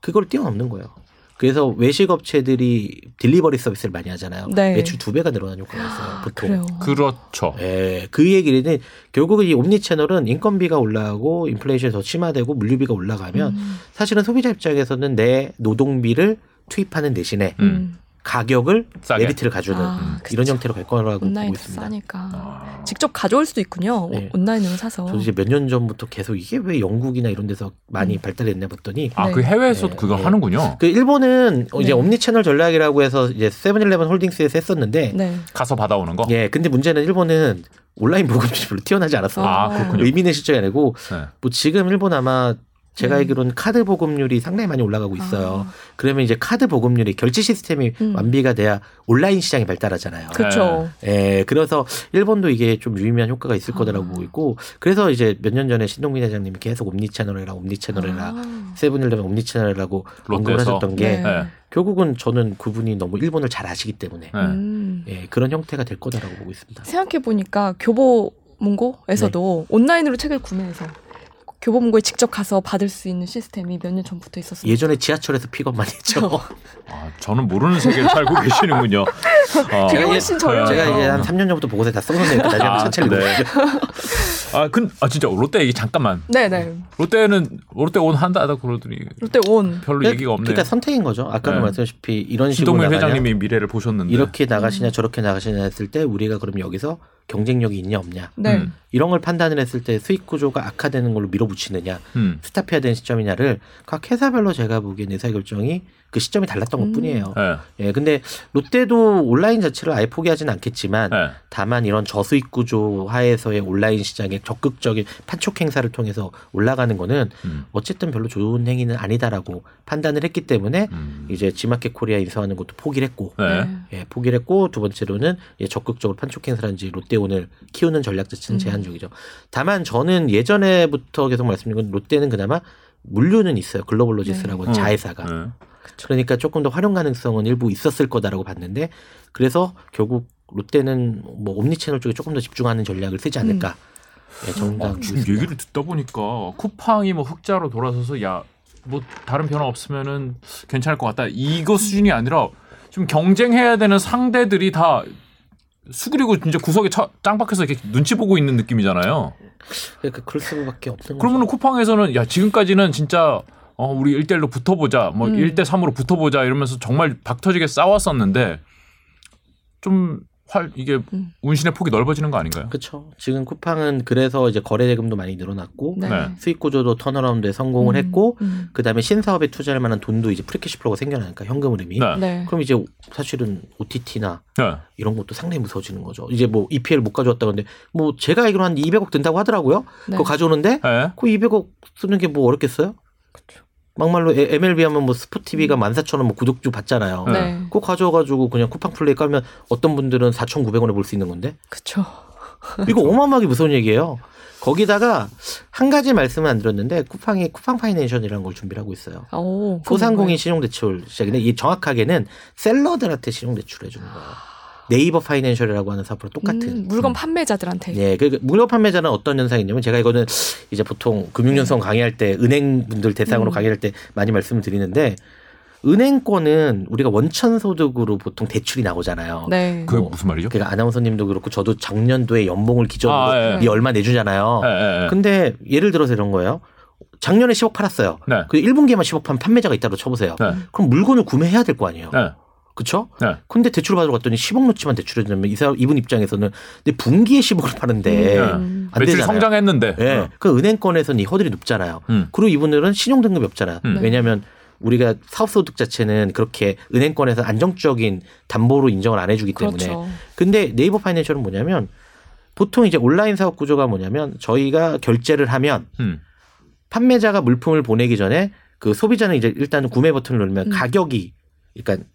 그걸 뛰어넘는 거예요. 그래서 외식 업체들이 delivery 서비스를 많이 하잖아요. 네. 매출 두 배가 늘어난 효과가 있어요. 보통. 그래요. 그렇죠. 예, 그 얘기는 결국은 이 omni-channel은 인건비가 올라가고 인플레이션이 더 심화되고 물류비가 올라가면 음. 사실은 소비자 입장에서는 내 노동비를 투입하는 대신에 음. 가격을 싸게. 메리트를 가주는 아, 이런 그쵸. 형태로 갈 거라고 보고 있습니다. 싸니까 아. 직접 가져올 수도 있군요. 네. 온라인으로 사서. 저도 이제 몇 년 전부터 계속 이게 왜 영국이나 이런 데서 많이 발달했나 봤더니 아, 네. 그 해외에서도 네, 그거 네. 하는군요. 그 일본은 이제 네. 옴니 채널 전략이라고 해서 이제 세븐일레븐 홀딩스에서 했었는데 네. 가서 받아오는 거. 예, 근데 문제는 일본은 온라인 보급률이 별로 튀어나지 않았어요. 아, 어. 그렇군요. 의미 있는 실적이 아니고 네. 뭐 지금 일본 아마 제가 네. 알기로는 카드 보급률이 상당히 많이 올라가고 있어요. 아. 그러면 이제 카드 보급률이 결제 시스템이 음. 완비가 돼야 온라인 시장이 발달하잖아요. 그렇죠. 예, 그래서 일본도 이게 좀 유의미한 효과가 있을 아. 거다라고 보고 있고, 그래서 이제 몇 년 전에 신동빈 회장님이 계속 옴니 채널이라 옴니 채널이라 아. 세븐일레븐 옴니 채널이라고 언급을. 하셨던 게 네. 네. 결국은 저는 그분이 너무 일본을 잘 아시기 때문에 네. 음. 예, 그런 형태가 될 거다라고 보고 있습니다. 생각해 보니까 교보 문고에서도 네. 온라인으로 책을 구매해서 교보문고에 직접 가서 받을 수 있는 시스템이 몇 년 전부터 있었어요. 예전에 지하철에서 픽업 많이 했죠. 아, 저는 모르는 세계를 살고 계시는군요. 어. 되게 제가 훨씬 저렴해요. 제가 이제 한 3년 전부터 보고서 다 써놓네요. 나중에 아, 천천히 네. 아, 근, 아, 진짜 롯데 얘기 잠깐만. 네네. 롯데는 롯데 온 한다 그러더니 롯데 온. 별로 얘기가 없네. 그러니까 선택인 거죠. 아까도 네. 말씀하셨다시피 이런 식으로 신동민 나가냐, 회장님이 미래를 보셨는데 이렇게 음. 나가시냐 저렇게 나가시냐 했을 때 우리가 그럼 여기서 경쟁력이 있냐 없냐 네. 음. 이런 걸 판단을 했을 때 수익 구조가 악화되는 걸로 밀어붙이느냐 음. 스탑해야 되는 시점이냐를 각 회사별로 제가 보기엔 의사결정이 그 시점이 달랐던 음. 것뿐이에요. 네. 예, 근데 롯데도 온라인 자체를 아예 포기하지는 않겠지만 네. 다만 이런 저수익 구조 하에서의 온라인 시장의 적극적인 판촉 행사를 통해서 올라가는 거는 음. 어쨌든 별로 좋은 행위는 아니다라고 판단을 했기 때문에 음. 이제 지마켓 코리아 인수하는 것도 포기를 했고 네. 예, 포기를 했고 두 번째로는 예, 적극적으로 판촉 행사라든지 롯데온을 키우는 전략 자체는 음. 제한적이죠. 다만 저는 예전에부터 계속 말씀드린 건 롯데는 그나마 물류는 있어요. 글로벌 로지스라고 하는 네. 자회사가. 네. 그러니까 조금 더 활용 가능성은 일부 있었을 거다라고 봤는데 그래서 결국 롯데는 뭐 옴니 채널 쪽에 조금 더 집중하는 전략을 쓰지 않을까. 예, 정당 아, 지금 얘기를 듣다 보니까 쿠팡이 뭐 흑자로 돌아서서 야 뭐 다른 변화 없으면은 괜찮을 것 같다. 이거 수준이 아니라 좀 경쟁해야 되는 상대들이 다 수그리고 진짜 구석에 차, 짱박혀서 이렇게 눈치 보고 있는 느낌이잖아요. 그러니까 그럴 수밖에 없는 그러면 거죠. 쿠팡에서는 야 지금까지는 진짜 어 우리 1대1로 붙어보자 뭐 음. 1대 3으로 붙어보자 이러면서 정말 박 터지게 싸웠었는데 좀 활 이게 음. 운신의 폭이 넓어지는 거 아닌가요? 그렇죠. 지금 쿠팡은 그래서 이제 거래 대금도 많이 늘어났고 네. 네. 수익 구조도 turnaround에 성공을 음, 했고 음. 그다음에 신사업에 투자할 만한 돈도 이제 free cash flow가 생겨나니까 현금 흐름이. 네. 네. 그럼 이제 사실은 OTT나 네. 이런 것도 상당히 무서워지는 거죠. 이제 뭐 EPL 못 가져왔다 근데 뭐 제가 알기로 한 200억 든다고 하더라고요. 네. 그거 가져오는데 네. 그 200억 쓰는 게 뭐 어렵겠어요? 막말로 에- MLB 하면 뭐 스포티비가 14,000원 뭐 구독주 받잖아요. 네. 그거 가져와가지고 그냥 쿠팡 플레이 깔면 어떤 분들은 4,900원에 볼 수 있는 건데 그쵸. 이거 어마어마하게 무서운 얘기예요. 거기다가 한 가지 말씀은 안 드렸는데 쿠팡이 쿠팡 파이낸셜이라는 걸 준비를 하고 있어요. 오, 소상공인 신용대출 시작인데 이 정확하게는 셀러들한테 신용대출을 해주는 거예요. 네이버 파이낸셜이라고 하는 사업으로 똑같은. 음, 물건 판매자들한테. 예, 그 물건 판매자는 어떤 현상이냐면 제가 이거는 이제 보통 금융연수원 강의할 때 은행 분들 대상으로 음. 강의할 때 많이 말씀을 드리는데 은행권은 우리가 원천 소득으로 보통 대출이 나오잖아요. 네. 그게 뭐, 무슨 말이죠? 그러니까 아나운서님도 그렇고 저도 작년도에 연봉을 기준으로 아, 예. 이 얼마 내주잖아요. 예, 예, 예. 근데 예를 들어서 이런 거예요. 작년에 10억 팔았어요. 네. 그 1분기에만 10억 판 판매자가 있다고 쳐보세요. 네. 그럼 물건을 구매해야 될 거 아니에요. 네. 그렇죠? 네. 근데 대출 받으러 갔더니 10억 넣지만 대출해 주면 이 사람 이분 입장에서는 근데 분기에 10억을 파는데 음. 안 매출이 되잖아요. 성장했는데. 예. 어. 그 은행권에서는 이 허들이 높잖아요. 음. 그리고 이분들은 신용 등급이 없잖아요. 음. 왜냐하면 우리가 사업 소득 자체는 그렇게 은행권에서 안정적인 담보로 인정을 안 해주기 때문에. 그렇죠. 근데 네이버 파이낸셜은 뭐냐면 보통 이제 온라인 사업 구조가 뭐냐면 저희가 결제를 하면 음. 판매자가 물품을 보내기 전에 그 소비자는 이제 일단 구매 버튼을 누르면 음. 가격이 그러니까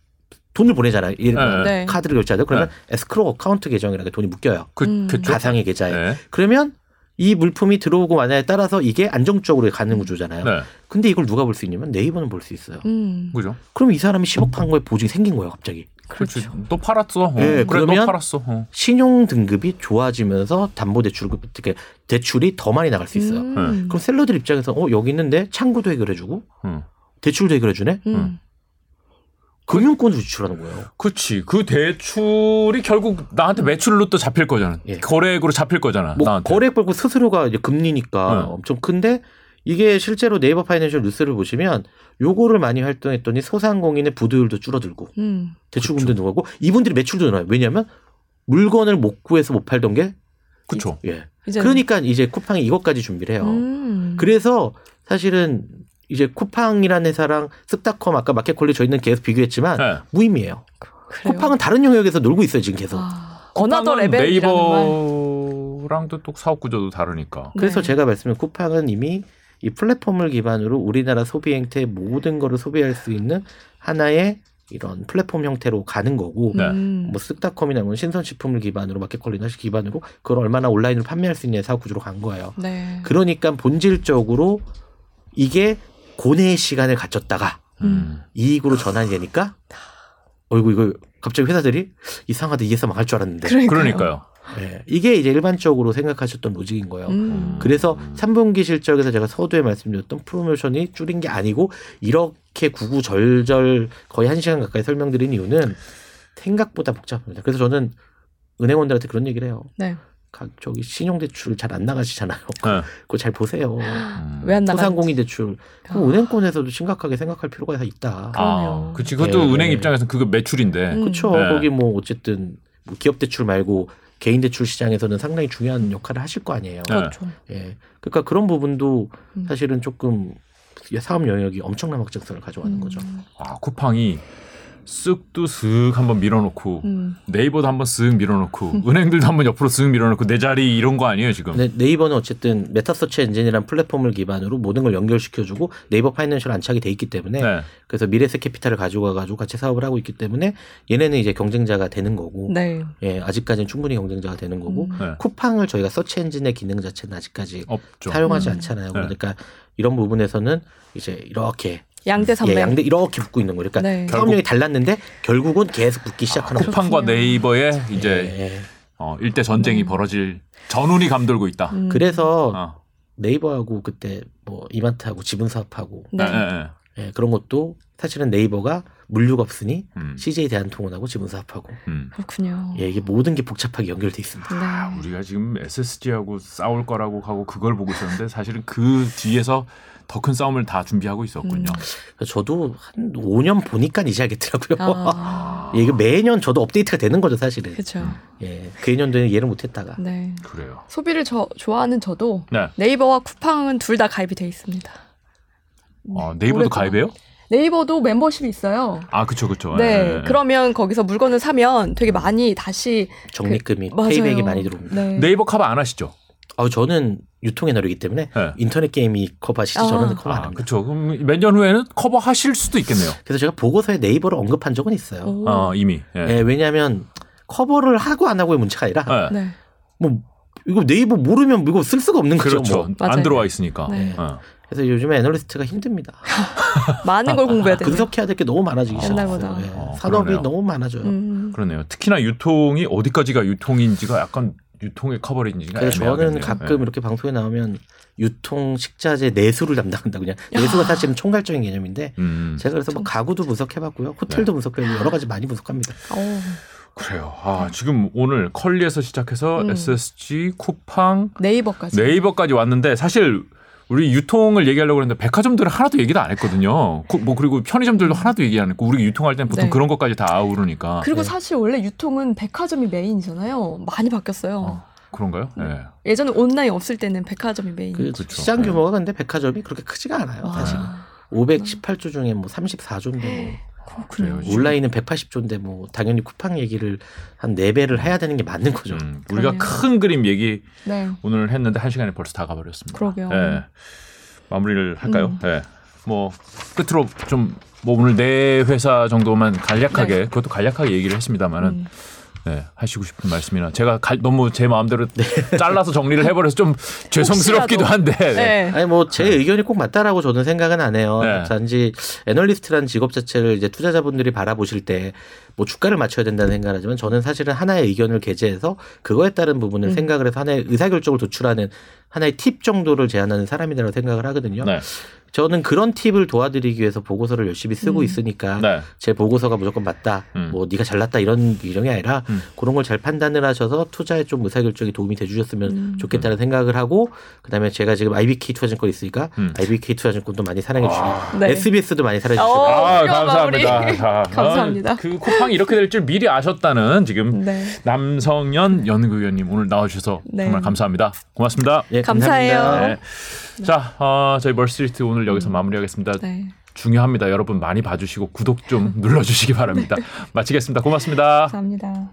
돈을 보내잖아요. 예를 들면 네. 카드를 결제하다 그러면 escrow account 계정이라는 게 돈이 묶여요. 그, 음. 그쵸? 가상의 계좌에. 네. 그러면 이 물품이 들어오고 마냐에 따라서 이게 안정적으로 가는 구조잖아요. 네. 근데 이걸 누가 볼 수 있냐면 네이버는 볼 수 있어요. 음. 그죠? 그럼 이 사람이 10억 판 거에 보증이 생긴 거예요, 갑자기. 그렇죠. 또 팔았어. 어. 네, 그래, 그러면 또 팔았어. 어. 신용 등급이 좋아지면서 담보 대출 어떻게 대출이 더 많이 나갈 수 있어요. 음. 그럼 셀러들 입장에서 어 여기 있는데 창구도 해결해주고 음. 대출도 해결해주네. 음. 금융권도 지출하는 거예요. 그렇지. 그 대출이 결국 나한테 매출로 또 잡힐 거잖아. 예. 거래액으로 잡힐 거잖아. 뭐 나한테. 거래액 벌고 스스로가 이제 금리니까 네. 엄청 큰데 이게 실제로 네이버 파이낸셜 뉴스를 보시면 요거를 많이 활동했더니 소상공인의 부도율도 줄어들고 음. 대출금도 늘어가고 이분들이 매출도 늘어요. 왜냐하면 물건을 못 구해서 못 팔던 게 그쵸. 예. 이제 그러니까 이제 쿠팡이 이것까지 준비를 해요. 음. 그래서 사실은 이제 쿠팡이라는 회사랑 쓱닷컴 아까 마켓컬리 저희는 계속 비교했지만 네. 무의미해요. 그래요. 쿠팡은 다른 영역에서 놀고 있어요 지금 계속. 아, another 쿠팡은 level이라는 말. 네이버랑도 또 사업 구조도 다르니까. 그래서 네. 제가 말씀드린 쿠팡은 이미 이 플랫폼을 기반으로 우리나라 소비 행태의 모든 거를 소비할 수 있는 하나의 이런 플랫폼 형태로 가는 거고 네. 음. 뭐 쓱닷컴이나 뭐 신선식품을 기반으로 마켓컬리나 기반으로 그걸 얼마나 온라인으로 판매할 수 있냐 사업 구조로 간 거예요. 네. 그러니까 본질적으로 이게 고뇌의 시간을 갖췄다가 음. 이익으로 전환이 되니까 어이구 이거 갑자기 회사들이 이상하다 이해서 망할 줄 알았는데 그러니까요. 그러니까요. 예, 이게 이제 일반적으로 생각하셨던 로직인 거예요. 음. 그래서 3분기 실적에서 제가 서두에 말씀드렸던 프로모션이 줄인 게 아니고 이렇게 구구절절 거의 한시간 가까이 설명드린 이유는 생각보다 복잡합니다. 그래서 저는 은행원들한테 그런 얘기를 해요. 네. 각 저기 신용대출 잘 안 나가시잖아요. 네. 그거 잘 보세요. 음. 왜안 나가? 소상공인 대출. 아. 은행권에서도 심각하게 생각할 필요가 있다. 아, 그치. 그것도 예. 은행 입장에서는 그거 매출인데. 음. 그렇죠. 네. 거기 뭐 어쨌든 뭐 기업 대출 말고 개인 대출 시장에서는 상당히 중요한 역할을 하실 거 아니에요. 네. 그렇죠. 예. 그러니까 그런 부분도 음. 사실은 조금 사업 영역이 엄청난 확장성을 가져가는 거죠. 음. 아, 쿠팡이 쓱도 쓱 한번 밀어놓고 음. 네이버도 한번 쓱 밀어놓고 은행들도 한번 옆으로 쓱 밀어놓고 내 자리 이런 거 아니에요 지금? 근데 네이버는 어쨌든 meta search engine이라는 플랫폼을 기반으로 모든 걸 연결시켜주고 네이버 파이낸셜 안착이 돼 있기 때문에 네. 그래서 미래에셋 캐피탈을 가져가가지고 같이 사업을 하고 있기 때문에 얘네는 이제 경쟁자가 되는 거고 네. 예, 아직까지는 충분히 경쟁자가 되는 거고 음. 네. 쿠팡을 저희가 서치 엔진의 기능 자체는 아직까지 없죠. 사용하지 음. 않잖아요. 네. 그러니까 이런 부분에서는 이제 이렇게 양대 산맥. 예, 양대 이렇게 붙고 있는 거예요. 그러니까 네. 사업력이 달랐는데 결국은 계속 붙기 시작하는 거죠. 쿠팡과. 네이버의 이제 예. 어, 일대 전쟁이 음. 벌어질 전운이 감돌고 있다. 음. 그래서 어. 네이버하고 그때 뭐 이마트하고 지분 사업하고 네. 네. 예, 그런 것도 사실은 네이버가 물류가 없으니 음. CJ 대한통운하고 지분 사업하고 음. 그렇군요. 예, 이게 모든 게 복잡하게 연결돼 있습니다. 네. 아, 우리가 지금 SSG하고 싸울 거라고 하고 그걸 보고 있었는데 사실은 그 뒤에서 더 큰 싸움을 다 준비하고 있었군요. 음. 저도 한 5년 보니까 이제 알겠더라고요. 아. 예, 이게 매년 저도 업데이트가 되는 거죠, 사실은. 그렇죠. 예, 그 연도에는 이해를 못했다가. 네. 그래요. 소비를 저, 좋아하는 저도 네. 네이버와 쿠팡은 둘 다 가입이 돼 있습니다. 어, 네이버도. 가입해요? 네이버도 멤버십이 있어요. 아, 그쵸, 그쵸. 네, 예, 예. 그러면 거기서 물건을 사면 되게 많이 다시 적립금이 그-. payback이 많이 들어옵니다. 네. 네이버 커버 안 하시죠? 아, 저는 유통 애널이기 때문에 네. 인터넷 게임이 커버하시지 아. 저는 커버 안 아, 합니다. 그쵸. 그럼 몇 년 후에는 커버 하실 수도 있겠네요. 그래서 제가 보고서에 네이버를 언급한 적은 있어요. 오. 어, 이미. 예. 예, 왜냐하면 커버를 하고 안 하고의 문제가 아니라 예. 네. 뭐 이거 네이버 모르면 이거 쓸 수가 없는 거죠. 그렇죠. 뭐. 안. 들어와 있으니까. 네. 어. 그래서 요즘에 애널리스트가 힘듭니다. 많은 걸 공부해야 되네요. 분석해야 될 게 너무 많아지기. 시작했어요. 예, 어, 산업이 그러네요. 너무 많아져요. 음. 그러네요. 특히나 유통이 어디까지가 유통인지가 약간 유통의 커버리지가 그래서 저는 애매하겠네요. 가끔 예. 이렇게 방송에 나오면 유통 식자재 내수를 담당한다 그냥 내수가 사실은 총괄적인 개념인데 음, 제가 그래서 뭐 가구도 분석해봤고요, 호텔도 분석해봤고 여러 가지 많이 분석합니다. 어, 그래요. 아, 지금 오늘 컬리에서 시작해서 음. SSG, 쿠팡, 네이버까지. 네이버까지 왔는데 사실 우리 유통을 얘기하려고 했는데 백화점들은 하나도 얘기도 안 했거든요. 그- 뭐 그리고 편의점들도 하나도 얘기 안 했고 우리 유통할 때는 보통 네. 그런 것까지 다 아우르니까 그리고 네. 사실 원래 유통은 백화점이 메인이잖아요. 많이 바뀌었어요. 어, 그런가요? 네. 예전에 온라인 없을 때는 백화점이 메인. 그 그렇죠. 시장 네. 규모가 근데 백화점이 그렇게 크지가 않아요. 사실. 와, 518조 중에 뭐 34조인데 뭐 그렇군요. 그래요. 온라인은 180조인데 뭐 당연히 쿠팡 얘기를 한 4배를 해야 되는 게 맞는 거죠. 음, 우리가 그러네요. 큰 그림 얘기 네, 오늘 했는데 한 시간이 벌써 다 가버렸습니다. 그러게요. 예. 마무리를 할까요? 음. 예. 뭐 끝으로 좀 뭐 오늘 네 회사 정도만 간략하게 네. 그것도 간략하게 얘기를 했습니다만은 음. 네, 하시고 싶은 말씀이나 제가 갈- 너무 제 마음대로 잘라서 정리를 해버려서 좀 죄송스럽기도 한데 네. 네. 아니 뭐 제 의견이 꼭 맞다라고 저는 생각은 안 해요. 네. 단지 애널리스트라는 직업 자체를 이제 투자자분들이 바라보실 때 뭐 주가를 맞춰야 된다는 생각을 하지만 저는 사실은 하나의 의견을 게재해서 그거에 따른 부분을 음. 생각을 해서 하나의 의사결정을 도출하는 하나의 팁 정도를 제안하는 사람이라고 생각을 하거든요. 네. 저는 그런 팁을 도와드리기 위해서 보고서를 열심히 쓰고 음. 있으니까 네. 제 보고서가 무조건 맞다. 음. 뭐 네가 잘났다 이런 규정이 아니라 음. 그런 걸 잘 판단을 하셔서 투자에 좀 의사결정이 도움이 돼주셨으면 음. 좋겠다는 생각을 하고 그다음에 제가 지금 IBK 투자증권 있으니까 음. IBK 투자증권도 많이 사랑해 주시고 네. SBS도 많이 사랑해 어, 주시고 아, 감사합니다. 아, 감사합니다. 아, 그 쿠팡이 이렇게 될 줄 미리 아셨다는 지금 네. 남성연 연구위원님 오늘 나와주셔서 네. 정말 감사합니다. 고맙습니다. 예, 감사해요. 감사합니다. 네. 자, 어, 저희 멀스트리트 오늘 여기서 마무리하겠습니다. 네. 중요합니다. 여러분 많이 봐주시고 구독 좀 눌러주시기 바랍니다. 마치겠습니다. 고맙습니다. 감사합니다.